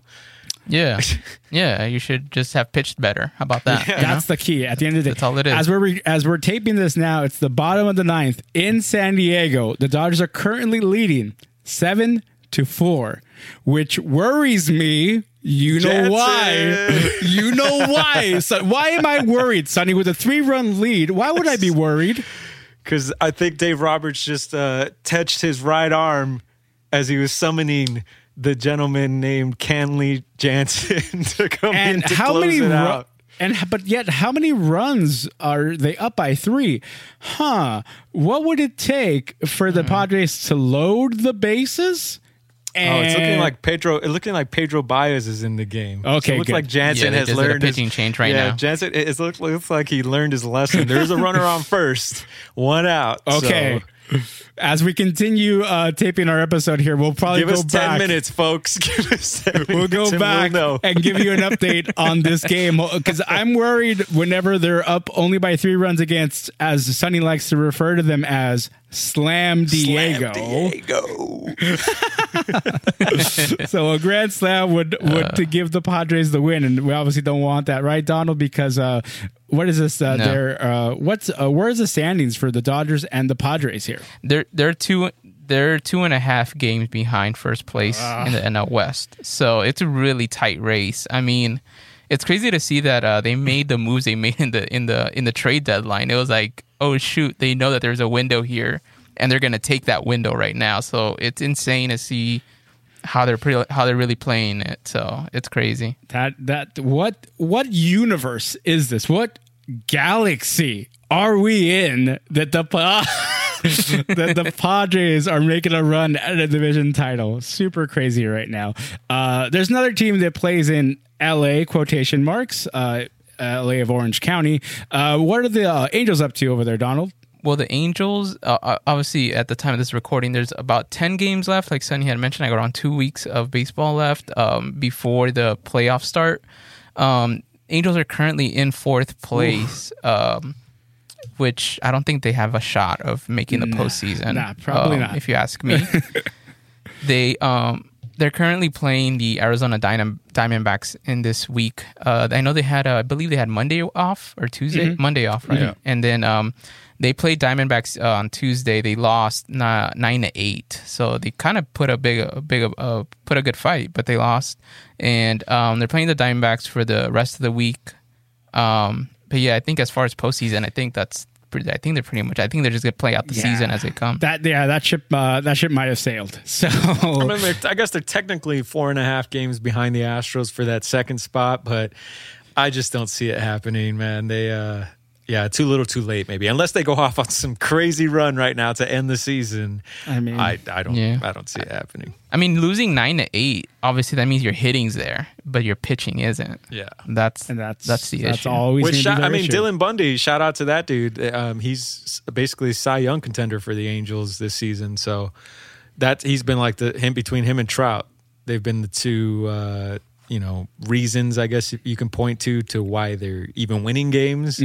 Yeah, yeah. You should just have pitched better. How about that? you know? That's the key. At the end of the day, That's all it is. As we're re- as we're taping this now, it's the bottom of the ninth in San Diego. The Dodgers are currently leading seven to four, which worries me. You know Jansen. why? You know why? So why am I worried, Sonny? With a three-run lead, why would I be worried? Because I think Dave Roberts just uh, touched his right arm as he was summoning the gentleman named Kenley Jansen to come in And to how close many? it Ru- out. and but yet, how many runs are they up by three? Huh? What would it take for the hmm. Padres to load the bases? Oh, it's looking And- like Pedro. It's looking like Pedro Baez is in the game. Okay, so it looks good. like Jansen Yeah, they has just did a learned his- pitching change right yeah, now. Jansen. It, it looks, looks like he learned his lesson. There's a runner on first, one out. so Okay. As we continue uh, taping our episode here, we'll probably give go us ten minutes, folks. Give us 10 We'll go and back We'll and give you an update on this game because I'm worried whenever they're up only by three runs against, as Sonny likes to refer to them as Slam Diego. Slam Diego. so a grand slam would would to give the Padres the win, and we obviously don't want that, right, Donald? Because uh, what is this? Uh, No. Their uh, what's uh, where's the standings for the Dodgers and the Padres here? they're they're two they're two and a half games behind first place in the NL West. So it's a really tight race. I mean, it's crazy to see that uh, they made the moves they made in the in the in the trade deadline. It was like, oh shoot, they know that there's a window here, and they're gonna take that window right now. So it's insane to see how they're pre- how they're really playing it. So it's crazy. That that what what universe is this? What galaxy are we in that the Pa- that the Padres are making a run at a division title? Super crazy right now. Uh, there's another team that plays in L.A. quotation marks. Uh, L.A. of Orange County. Uh, what are the uh, Angels up to over there, Donald? Well, the Angels, uh, uh, obviously, at the time of this recording, there's about 10 games left. Like Sonny had mentioned, I got around two weeks of baseball left um, before the playoffs start. Um, Angels are currently in fourth place, um, which I don't think they have a shot of making the postseason. nah, probably um, not. If you ask me, they um, they're currently playing the Arizona Dynam- Diamondbacks in this week. Uh, I know they had, uh, I believe they had Monday off or Tuesday, Monday off, right? Yeah. And then um, they played Diamondbacks uh, on Tuesday. They lost na- nine to eight, so they kind of put a big, a big, uh, put a good fight, but they lost. And um, they're playing the Diamondbacks for the rest of the week. Um, but yeah, I think as far as postseason, I think that's. Pretty, I think they're pretty much. I think they're just gonna play out the season as they come. That yeah, that ship uh, that ship might have sailed. So I, mean, I guess they're technically four and a half games behind the Astros for that second spot, but I just don't see it happening, man. They, uh, yeah, too little, too late, maybe. Unless they go off on some crazy run right now to end the season. I mean- I, I don't, Yeah. I don't see it happening. I mean, losing nine to eight, obviously that means your hitting's there, but your pitching isn't. Yeah. That's and that's that's the that's issue. always. Which gonna be shout, their I mean, issue. Dylan Bundy. Shout out to that dude. Um, he's basically a Cy Young contender for the Angels this season. So that he's been like the him between him and Trout. They've been the two, uh, you know, reasons I guess you can point to to why they're even winning games.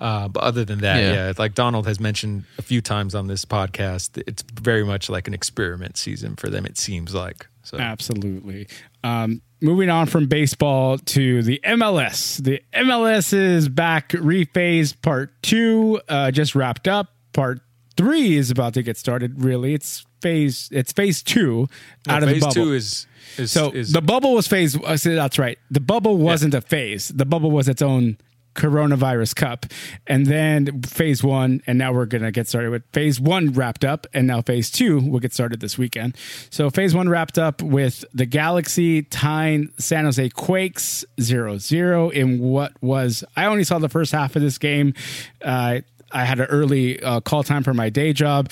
Uh, but other than that, Yeah. yeah. like Donald has mentioned a few times on this podcast, it's very much like an experiment season for them. It seems like so. Absolutely. Um, moving on from baseball to the MLS. The MLS is back, rephase part two, uh, just wrapped up. Part three is about to get started. Really, it's phase. It's phase two out of the phase bubble. two is is, so is the bubble was phase. I say that's right. The bubble wasn't a phase. The bubble was its own coronavirus cup, and then phase one, and now we're gonna get started with phase one wrapped up, and now phase two will get started this weekend. So phase one wrapped up with the Galaxy tying San Jose Quakes 0-0 in what was I only saw the first half of this game. Uh, I had an early uh, call time for my day job.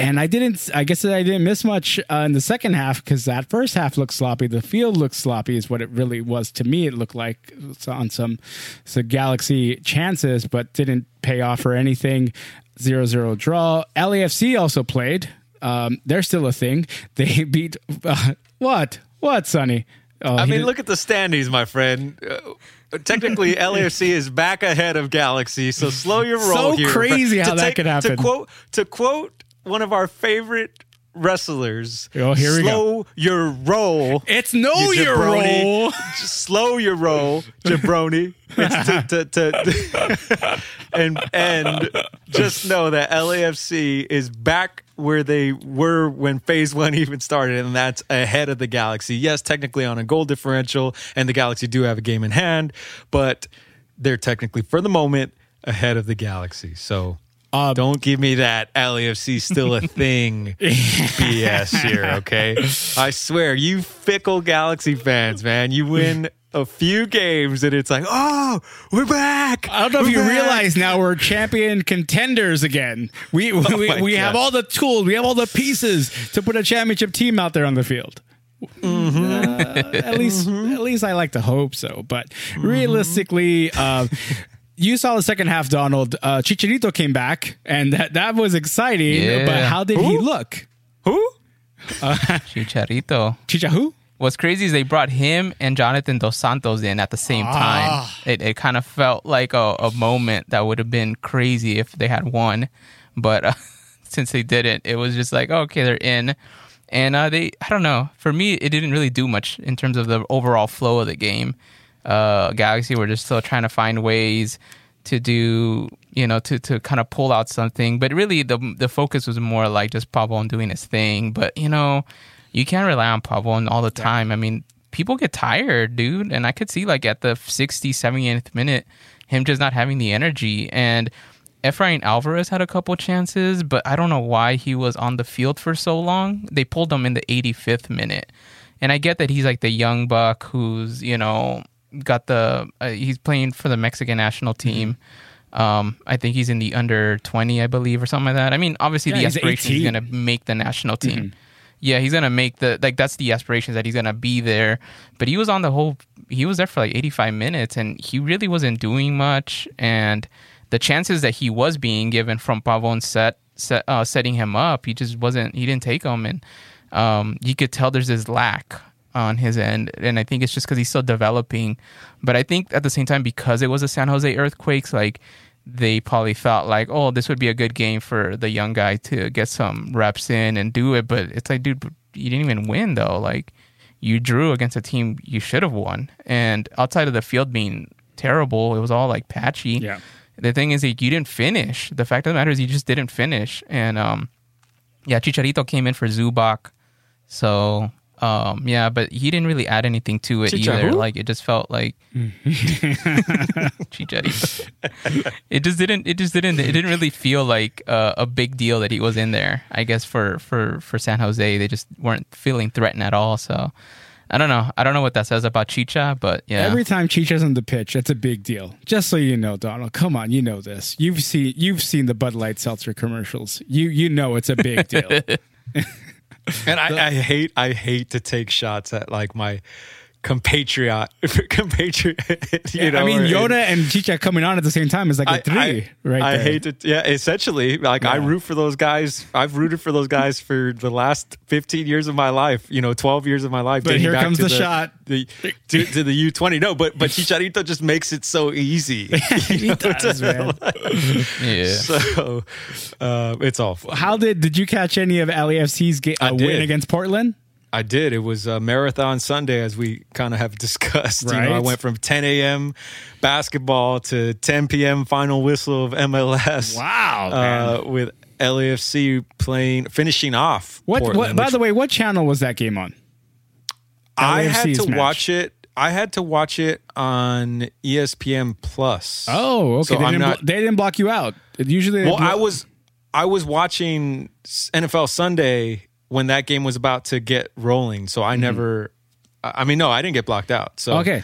And I didn't. I guess I didn't miss much uh, in the second half because that first half looked sloppy. The field looked sloppy, is what it really was to me. It looked like on some some Galaxy chances, but didn't pay off for anything. Zero zero draw. LAFC also played. Um, they're still a thing. They beat uh, what? What, Sonny? Oh, I mean, did- look at the standings, my friend. Uh, technically, LAFC is back ahead of Galaxy, so slow your roll So here. crazy how that could happen. To quote, to quote one of our favorite wrestlers, Oh, here we go. slow your roll. It's no you your roll. Slow your roll, jabroni. It's to, to, to, and and just know that LAFC is back where they were when Phase One even started, and that's ahead of the Galaxy. Yes, technically on a goal differential, and the Galaxy do have a game in hand, but they're technically for the moment ahead of the Galaxy. So. Uh, don't give me that LAFC still a thing BS here, okay? I swear, you fickle Galaxy fans, man, you win a few games and it's like, oh, we're back. I don't know if We're you back." realize now we're champion contenders again. We we, we, we have all the tools, we have all the pieces to put a championship team out there on the field. Uh, at least, at least I like to hope so. But realistically, uh, you saw the second half. Donald uh, Chicharito came back, and that that was exciting. Yeah. But how did he look? Who? Chicharito. Chicha who? What's crazy is they brought him and Jonathan Dos Santos in at the same time. It, it kind of felt like a, a moment that would have been crazy if they had won, but uh, since they didn't, it was just like oh, okay, they're in, and uh, they I don't know. For me, it didn't really do much in terms of the overall flow of the game. Uh, Galaxy. We're just still trying to find ways to do you know to to kind of pull out something, but really the the focus was more like just Pavon doing his thing. But you know you can't rely on Pavon all the time. I mean, people get tired, dude. And I could see like at the 60, 70th minute, him just not having the energy. And Efrain Alvarez had a couple chances, but I don't know why he was on the field for so long. They pulled him in the 85th minute. And I get that he's like the young buck who's, you know, got the, uh, he's playing for the Mexican national team. Um, I think he's in the under 20, I believe, or something like that. I mean, obviously Yeah, the he's aspiration is going to make the national team. Yeah, he's gonna make the like that's the aspirations that he's gonna be there. But he was on the whole he was there for like 85 minutes and he really wasn't doing much. And the chances that he was being given from Pavon set, set uh, setting him up, he just wasn't he didn't take them and um, you could tell there's this lack on his end. And I think it's just because he's still developing. But I think at the same time, because it was a San Jose Earthquakes, like they probably felt like, oh, this would be a good game for the young guy to get some reps in and do it. But it's like, dude, you didn't even win though. Like you drew against a team you should have won. And outside of the field being terrible, it was all like patchy. Yeah. The thing is, like, you didn't finish. The fact of the matter is, you just didn't finish. And um, yeah, Chicharito came in for Zubak. So um, yeah, but he didn't really add anything to it Chicha either. who? Like it just felt like Chicharito. it just didn't. It just didn't. It didn't really feel like uh, a big deal that he was in there. I guess for for for San Jose, they just weren't feeling threatened at all. So I don't know. I don't know what that says about Chicha, but yeah. Every time Chicha's on the pitch, it's a big deal. Just so you know, Donald. Come on, you know this. You've seen you've seen the Bud Light seltzer commercials. You you know it's a big deal. And I, I hate I hate to take shots at like my compatriot compatriot. You know, I mean, or- Yoda and Chicha coming on at the same time is like a I, three, I, right? I there. hate it. yeah. Essentially, like I root for those guys. I've rooted for those guys for the last fifteen years of my life. You know, twelve years of my life. But here back comes to the shot. the, to, to the U twenty. No, but but Chicharito just makes it so easy. he does, man. yeah. So uh, it's awful. How did did you catch any of LAFC's ga- I uh, win against Portland? I did. It was a marathon Sunday, as we kind of have discussed. You know, I went from 10 a.m. basketball to 10 p.m. final whistle of MLS. Wow, Uh, with LAFC playing, finishing off. What? Portland, what by which the way, what channel was that game on? I had to match. watch it. I had to watch it on ESPN Plus. Oh, okay. So they, didn't not- they didn't block you out. Usually, Well, blo- I was I was watching NFL Sunday when that game was about to get rolling, so I never. I mean, no, I didn't get blocked out. So Mm-hmm. okay.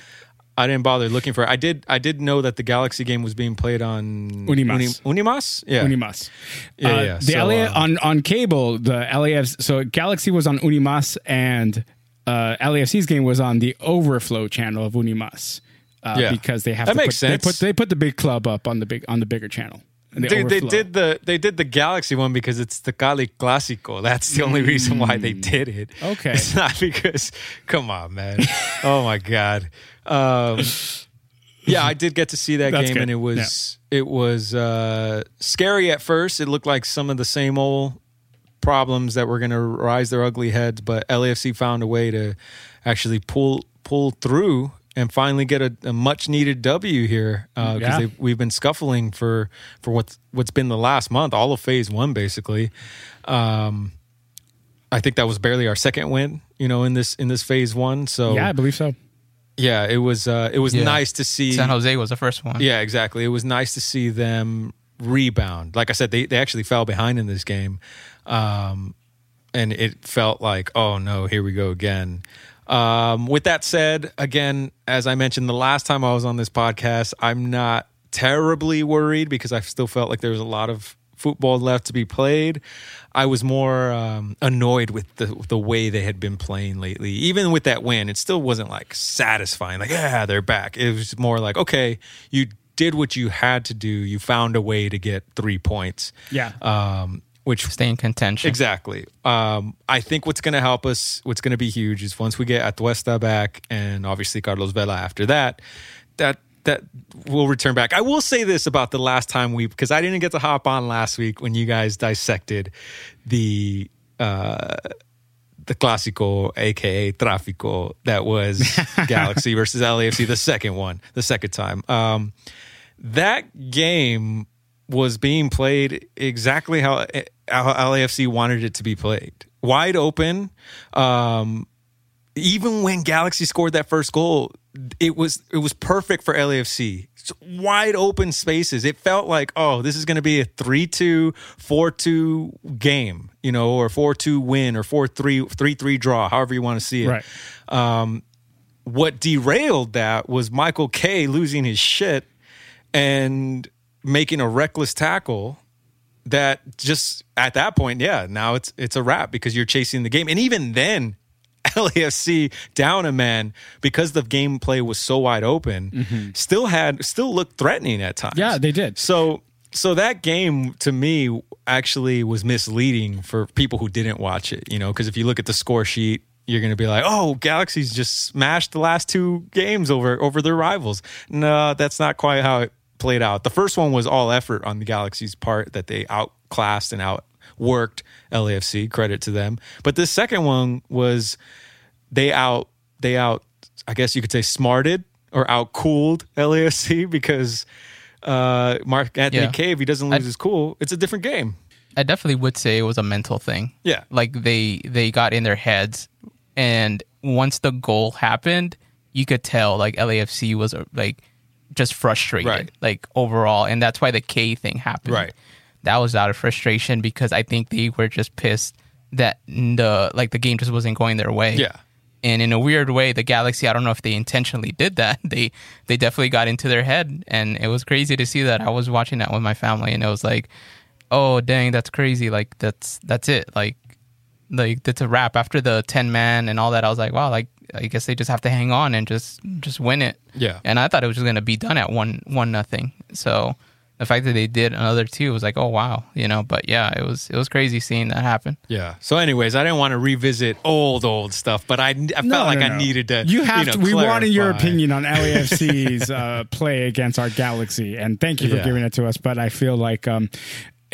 I didn't bother looking for it. I did. I did know that the Galaxy game was being played on Unimas. Uni- Unimas. Yeah. Unimas. Yeah, Uh, yeah. The So, LA, uh, on on cable, the LAF. So Galaxy was on Unimas, and uh, LAFC's game was on the Overflow channel of Unimas. Uh, Yeah. because they have That to makes put, They put they put the big club up on the big on the bigger channel. And the They, they did the they did the Galaxy one because it's the Cali Clásico. That's the only reason why they did it. Mm. Okay. it's not because. Come on, man. oh my god. Um, yeah, I did get to see that That's game, good. and it was it was uh, scary at first. It looked like some of the same old problems that were going to rise their ugly heads, but LAFC found a way to actually pull pull through and finally get a, a much needed W here because Yeah. we've been scuffling for for what's what's been the last month, all of Phase One basically. Um, I think that was barely our second win, you know, in this in this Phase One. So Yeah, I believe so. yeah, it was uh, it was Yeah. nice to see. San Jose was the first one. Yeah, exactly. It was nice to see them rebound. Like I said, they, they actually fell behind in this game. Um, and it felt like, oh no, here we go again. Um, with that said, again, as I mentioned the last time I was on this podcast, I'm not terribly worried because I still felt like there was a lot of football left to be played. I was more um, annoyed with the the way they had been playing lately. Even with that win, it still wasn't like satisfying. Like, yeah, they're back. It was more like, okay, you did what you had to do. You found a way to get three points. Yeah. Um, which Stay in contention. Exactly. Um, I think what's going to help us, what's going to be huge, is once we get Atuesta back, and obviously Carlos Vela after that, that that will return back. I will say this about the last time we, because I didn't get to hop on last week when you guys dissected the uh, the Clásico, aka Tráfico, that was Galaxy versus LAFC, the second one, the second time. Um, that game was being played exactly how, how LAFC wanted it to be played. Wide open. Um, even when Galaxy scored that first goal, it was it was perfect for LAFC. It's wide open spaces. It felt like, oh, this is going to be a 3-2, 4-2 game, you know, or 4-2 win or 4-3 3-3 draw, however you want to see it. Right. Um, what derailed that was Michael K losing his shit and making a reckless tackle that just at that point, yeah, now it's it's a wrap because you're chasing the game. And even then, LAFC down a man because the gameplay was so wide open, mm-hmm. still had still looked threatening at times. Yeah, they did. So so that game to me actually was misleading for people who didn't watch it, you know, because if you look at the score sheet, you're going to be like, "Oh, Galaxy's just smashed the last two games over over their rivals." No, that's not quite how it played out. The first one was all effort on the Galaxy's part that they outclassed and outworked LAFC, credit to them. But this second one was they out they out I guess you could say smarted or outcooled LAFC because uh, Mark Anthony Yeah. Cave, he doesn't lose I- his cool. It's a different game. I definitely would say it was a mental thing. Yeah. Like they they got in their heads and once the goal happened, you could tell like LAFC was uh, like just frustrated Right. like overall and that's why the Kaye thing happened. Right. That was out of frustration because I think they were just pissed that the like the game just wasn't going their way. Yeah. And in a weird way, the Galaxy, I don't know if they intentionally did that. They they definitely got into their head and it was crazy to see that. I was watching that with my family and it was like, "Oh, dang, that's crazy. Like that's that's it. Like like that's a wrap after the 10 man and all that. I was like, "Wow, like I guess they just have to hang on and just just win it." Yeah. And I thought it was just going to be done at 1 1 nothing. So the fact that they did another two was like, "Oh, wow." You know, but yeah, it was it was crazy seeing that happen. Yeah. So, anyways, I didn't want to revisit old old stuff, but I, I felt No, like no, I needed to. You have know, to. We wanted your opinion on LAFC's uh, play against our Galaxy, and thank you for Yeah. giving it to us. But I feel like, um,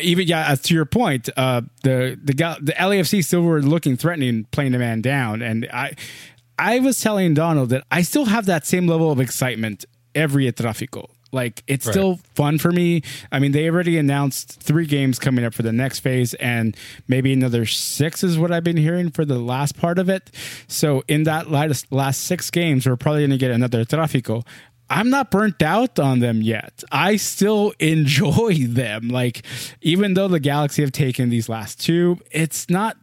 even yeah, as to your point, uh, the the the LAFC still were looking threatening, playing the man down, and I I was telling Donald that I still have that same level of excitement every Tráfico. Like it's Right. still fun for me. I mean, they already announced three games coming up for the next phase, and maybe another six is what I've been hearing for the last part of it. So in that last last six games, we're probably going to get another Tráfico. I'm not burnt out on them yet. I still enjoy them. Like even though the Galaxy have taken these last two, it's not.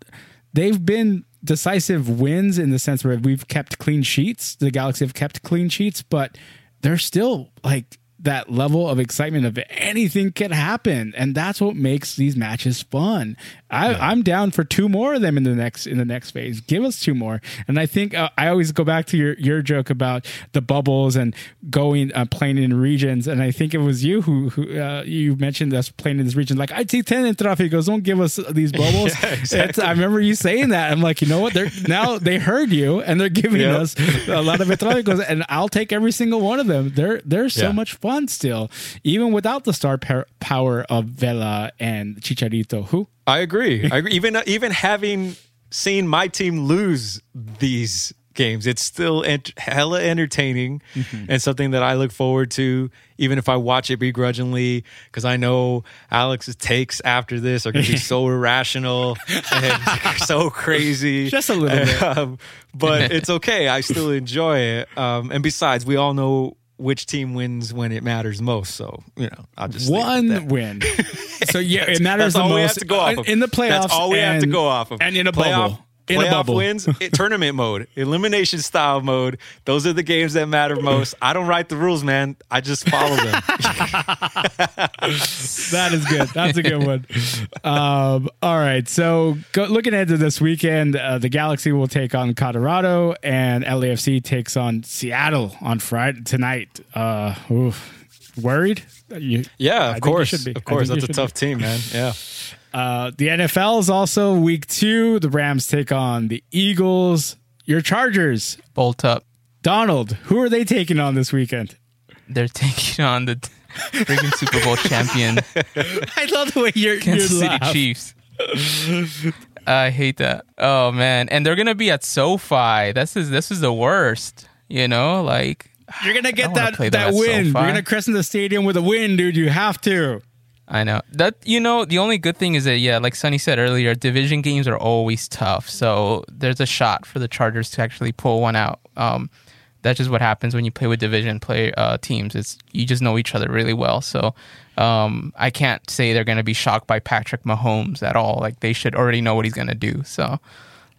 They've been decisive wins in the sense where we've kept clean sheets. The Galaxy have kept clean sheets, but they're still like that level of excitement of anything can happen, and that's what makes these matches fun. I, I'm down for two more of them in the next in the next phase. Give us two more, and I think uh, I always go back to your your joke about the bubbles and going uh, playing in regions, and I think it was you who who uh, you mentioned us playing in this region. Like I see ten in Tráficos, don't give us these bubbles. Yeah, exactly. I remember you saying that. I'm like, you know what? They're now they heard you, and they're giving Yep. us a lot of Tráficos, and I'll take every single one of them. They're they're so Yeah. much fun still, even without the star power of Vela and Chicharito. Who? I agree. I agree. Even even having seen my team lose these games, it's still ent- hella entertaining and something that I look forward to, even if I watch it begrudgingly, because I know Alex's takes after this are going to be so irrational and so crazy. Just a little bit. Um, but it's okay. I still enjoy it. Um, and besides, we all know which team wins when it matters most. So you know, I'll just One that. win. So yeah, it matters the all most we have to go off of. in the playoffs. That's all we have to go off of. and in a playoff, bubble. In a bubble. wins, it, tournament mode, elimination style mode. Those are the games that matter most. I don't write the rules, man. I just follow them. That is good. That's a good one. Um, all right. So go, looking ahead to this weekend, uh, the Galaxy will take on Colorado, and LAFC takes on Seattle on Friday tonight. Uh, oof. Worried? You, Yeah, of course, be. Of course. That's a tough team, man. Yeah. Uh, the NFL is also week two. The Rams take on the Eagles. Your Chargers, Bolt up. Donald. Who are they taking on this weekend? They're taking on the freaking Super Bowl champion I love the way you're, Kansas City Chiefs. I hate that. Oh man, and they're gonna be at SoFi. This is this is the worst. You know, like You're gonna get that that at win. You're gonna crescent the stadium with a win, dude. You have to. I know that you know the only good thing is that yeah, like Sonny said earlier, division games are always tough. So there's a shot for the Chargers to actually pull one out. Um, that's just what happens when you play with division play uh, teams. It's you just know each other really well. So um, I can't say they're going to be shocked by Patrick Mahomes at all. Like they should already know what he's going to do. So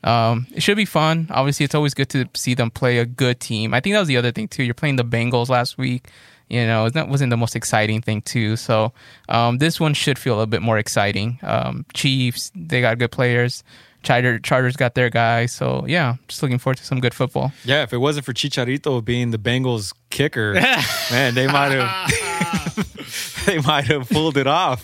um, it should be fun. Obviously, it's always good to see them play a good team. I think that was the other thing too. You're playing the Bengals last week. You know, that wasn't the most exciting thing too. So um, this one should feel a bit more exciting. Um, Chiefs, they got good players. Charger, Chargers got their guys. So yeah, just looking forward to some good football. Yeah, if it wasn't for Chicharito being the Bengals kicker, man, they might have they might have pulled it off.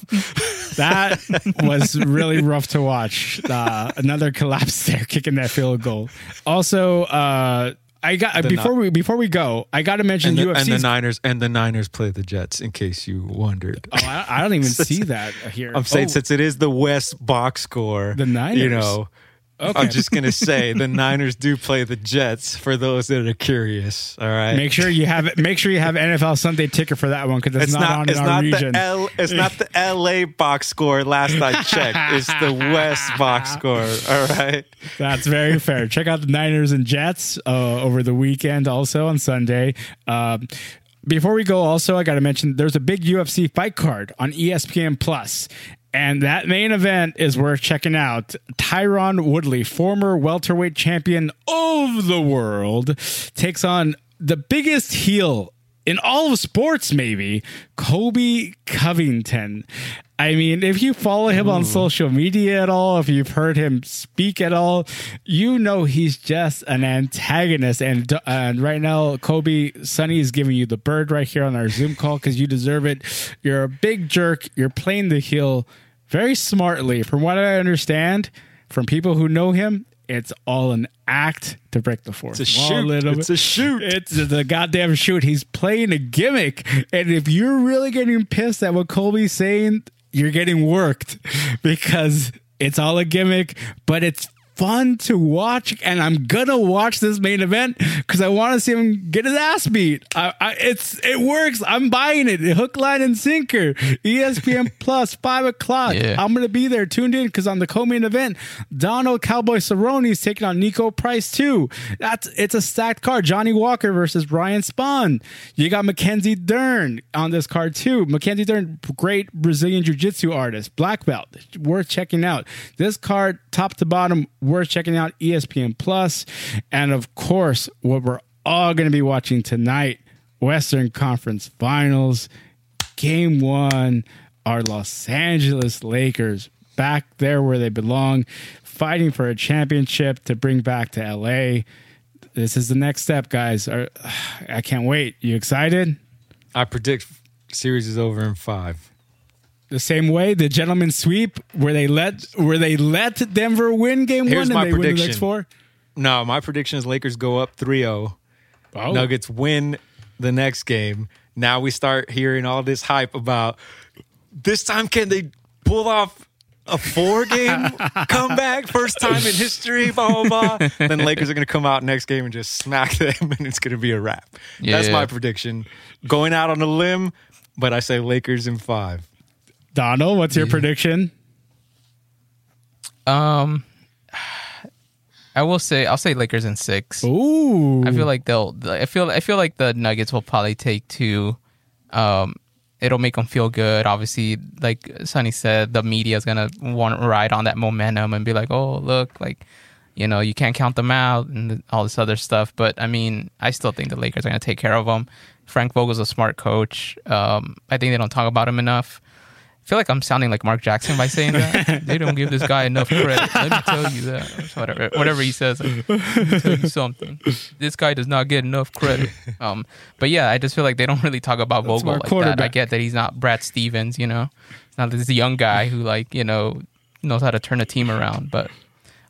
That was really rough to watch. Uh, another collapse there, kicking that field goal. Also, uh, I got The before we before we go, I got to mention And the, and the Niners and the Niners play the Jets. In case you wondered, oh, I, I don't even see that here. I'm saying Oh, since it is the West box score, The Niners. You know, Okay. I'm just gonna say the Niners do play the Jets for those that are curious. All right, make sure you have make sure you have NFL Sunday Ticket for that one because it's, not, not, on it's in our not region. the L it's not the LA box score. Last I checked, it's the West box score. All right. That's very fair. Check out the Niners and Jets uh, over the weekend, also on Sunday. Um, before we go, also I got to mention there's a big UFC fight card on ESPN Plus, and that main event is worth checking out. Tyron Woodley, former welterweight champion of the world, takes on the biggest heel in all of sports, maybe Colby Covington. I mean, if you follow him on social media at all, if you've heard him speak at all, you know he's just an antagonist. And and right now, Colby Sonny is giving you the bird right here on our Zoom call because you deserve it. You're a big jerk. You're playing the heel very smartly. From what I understand, from people who know him, it's all an act to break the fourth. It's a wall shoot. little It's a shoot. It's the goddamn shoot. He's playing a gimmick. And if you're really getting pissed at what Colby's saying, you're getting worked because it's all a gimmick, but it's fun to watch. And I'm gonna watch this main event because I want to see him get his ass beat. I, I, it's it works. I'm buying it. Hook, line, and sinker. ESPN Plus, five o'clock. Yeah. I'm gonna be there tuned in because on the co-main event, Donald Cowboy Cerrone is taking on Niko Price too. That's it's a stacked card. Johnny Walker versus Brian Spann. You got Mackenzie Dern on this card too. Mackenzie Dern, great Brazilian jiu-jitsu artist, black belt, worth checking out. This card, top to bottom, worth checking out ESPN Plus, and of course, what we're all going to be watching tonight: Western Conference Finals, Game One. Our Los Angeles Lakers back there where they belong, fighting for a championship to bring back to LA. This is the next step, guys. I can't wait. You excited? I predict series is over in five. The same way the gentleman sweep where they let where they let Denver win game Here's one my and they win the next four. No, my prediction is Lakers go up 3-0. Oh, Nuggets win the next game. Now we start hearing all this hype about this time can they pull off a four game comeback, first time in history, blah blah blah. Then Lakers are gonna come out next game and just smack them and it's gonna be a wrap. That's Yeah. my prediction. Going out on a limb, but I say Lakers in five. Donald, what's your prediction? Um, I will say I'll say Lakers in six. Ooh, I feel like they'll. I feel. I feel like the Nuggets will probably take two. Um, it'll make them feel good. Obviously, like Sonny said, the media is gonna want to ride on that momentum and be like, "Oh, look, like, you know, you can't count them out and all this other stuff." But I mean, I still think the Lakers are gonna take care of them. Frank Vogel's a smart coach. Um, I think they don't talk about him enough. I feel like I'm sounding like Mark Jackson by saying that. they don't give this guy enough credit. Let me tell you that. Whatever, whatever he says. Let me tell you something. This guy does not get enough credit. Um, but yeah, I just feel like they don't really talk about Vogel like that. I get that he's not Brad Stevens, you know. He's not this young guy who like you know knows how to turn a team around. But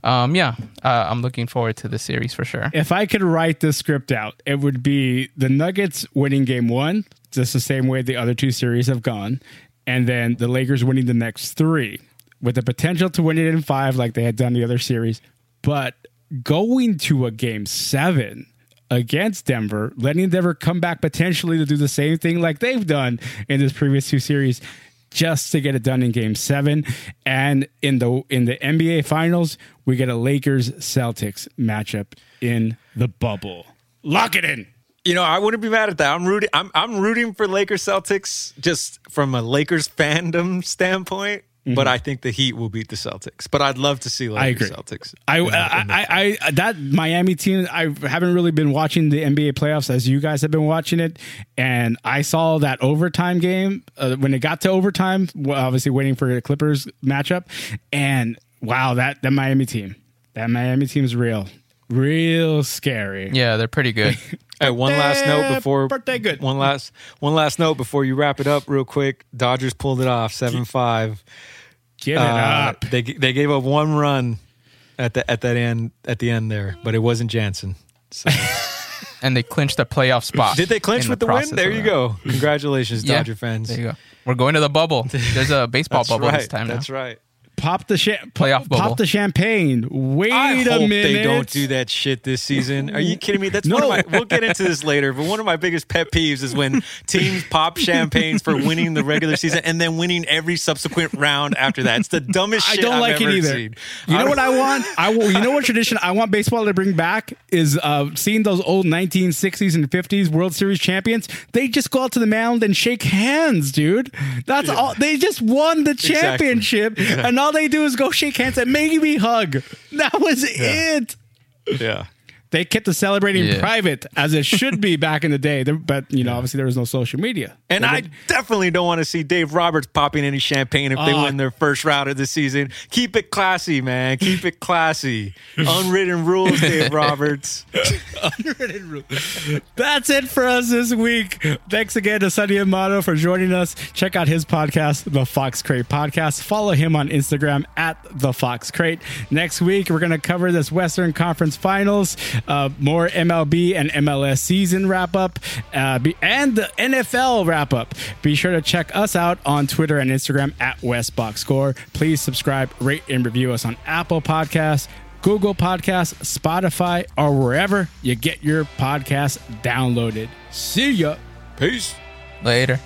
um, yeah, uh, I'm looking forward to the series for sure. if I could write this script out, it would be the Nuggets winning game one, just the same way the other two series have gone, and then the Lakers winning the next three with the potential to win it in five, like they had done the other series. But going to a game seven against Denver, letting Denver come back potentially to do the same thing like they've done in this previous two series. Just to get it done in Game Seven, and in the in the NBA Finals, we get a Lakers Celtics matchup in the bubble. Lock it in. You know, I wouldn't be mad at that. I'm rooting. I'm I'm rooting for Lakers Celtics just from a Lakers fandom standpoint. But I think the Heat will beat the Celtics. But I'd love to see Lakers agree. Celtics. I, in I, in I, I, that Miami team. I haven't really been watching the NBA playoffs as you guys have been watching it, and I saw that overtime game uh, when it got to overtime. Well, obviously, waiting for the Clippers matchup, and wow, that that Miami team, that Miami team is real, real scary. Yeah, they're pretty good. Hey, one last note before Birthday good. one last one last note before you wrap it up real quick. Dodgers pulled it off seven five. Give it Uh, up. they they gave up one run at the at that end at the end there, but it wasn't Jansen. So and they clinched a playoff spot. did they clinch with the, process win? There you go. Congratulations, Yeah, Dodger fans. There you go. We're going to the bubble. There's a baseball That's bubble right. this time now. That's right. Pop the cha- Playoff bubble. Pop the champagne. Wait I a hope minute. they don't do that shit this season. Are you kidding me? That's No. one of my. We'll get into this later, but one of my biggest pet peeves is when teams pop champagnes for winning the regular season and then winning every subsequent round after that. It's the dumbest I don't I've like it either. seen. You know what I want? I will, you know what tradition I want baseball to bring back is uh, seeing those old 1960s and 50s World Series champions. They just go out to the mound and shake hands, dude. That's all. They just won the championship, and all they do is go shake hands and maybe hug. That was it. Yeah. They kept the celebrating Yeah. private as it should be back in the day. There- But you know, obviously there was no social media. And I definitely don't want to see Dave Roberts popping any champagne if they uh, Oh. win their first round of the season. Keep it classy, man. Keep it classy. Unwritten rules, Dave Roberts. Unwritten rules. That's it for us this week. Thanks again to Sonny Amato for joining us. Check out his podcast, The Fox Crate Podcast. Follow him on Instagram at The Fox Crate. Next week, we're going to cover this Western Conference Finals, uh, more MLB and MLS season wrap up, uh, be, and the NFL wrap up. Be sure to check us out on Twitter and Instagram at WestBoxScore. Please subscribe, rate, and review us on Apple Podcasts. Google Podcasts, Spotify, or wherever you get your podcasts downloaded. See ya. Peace. Later.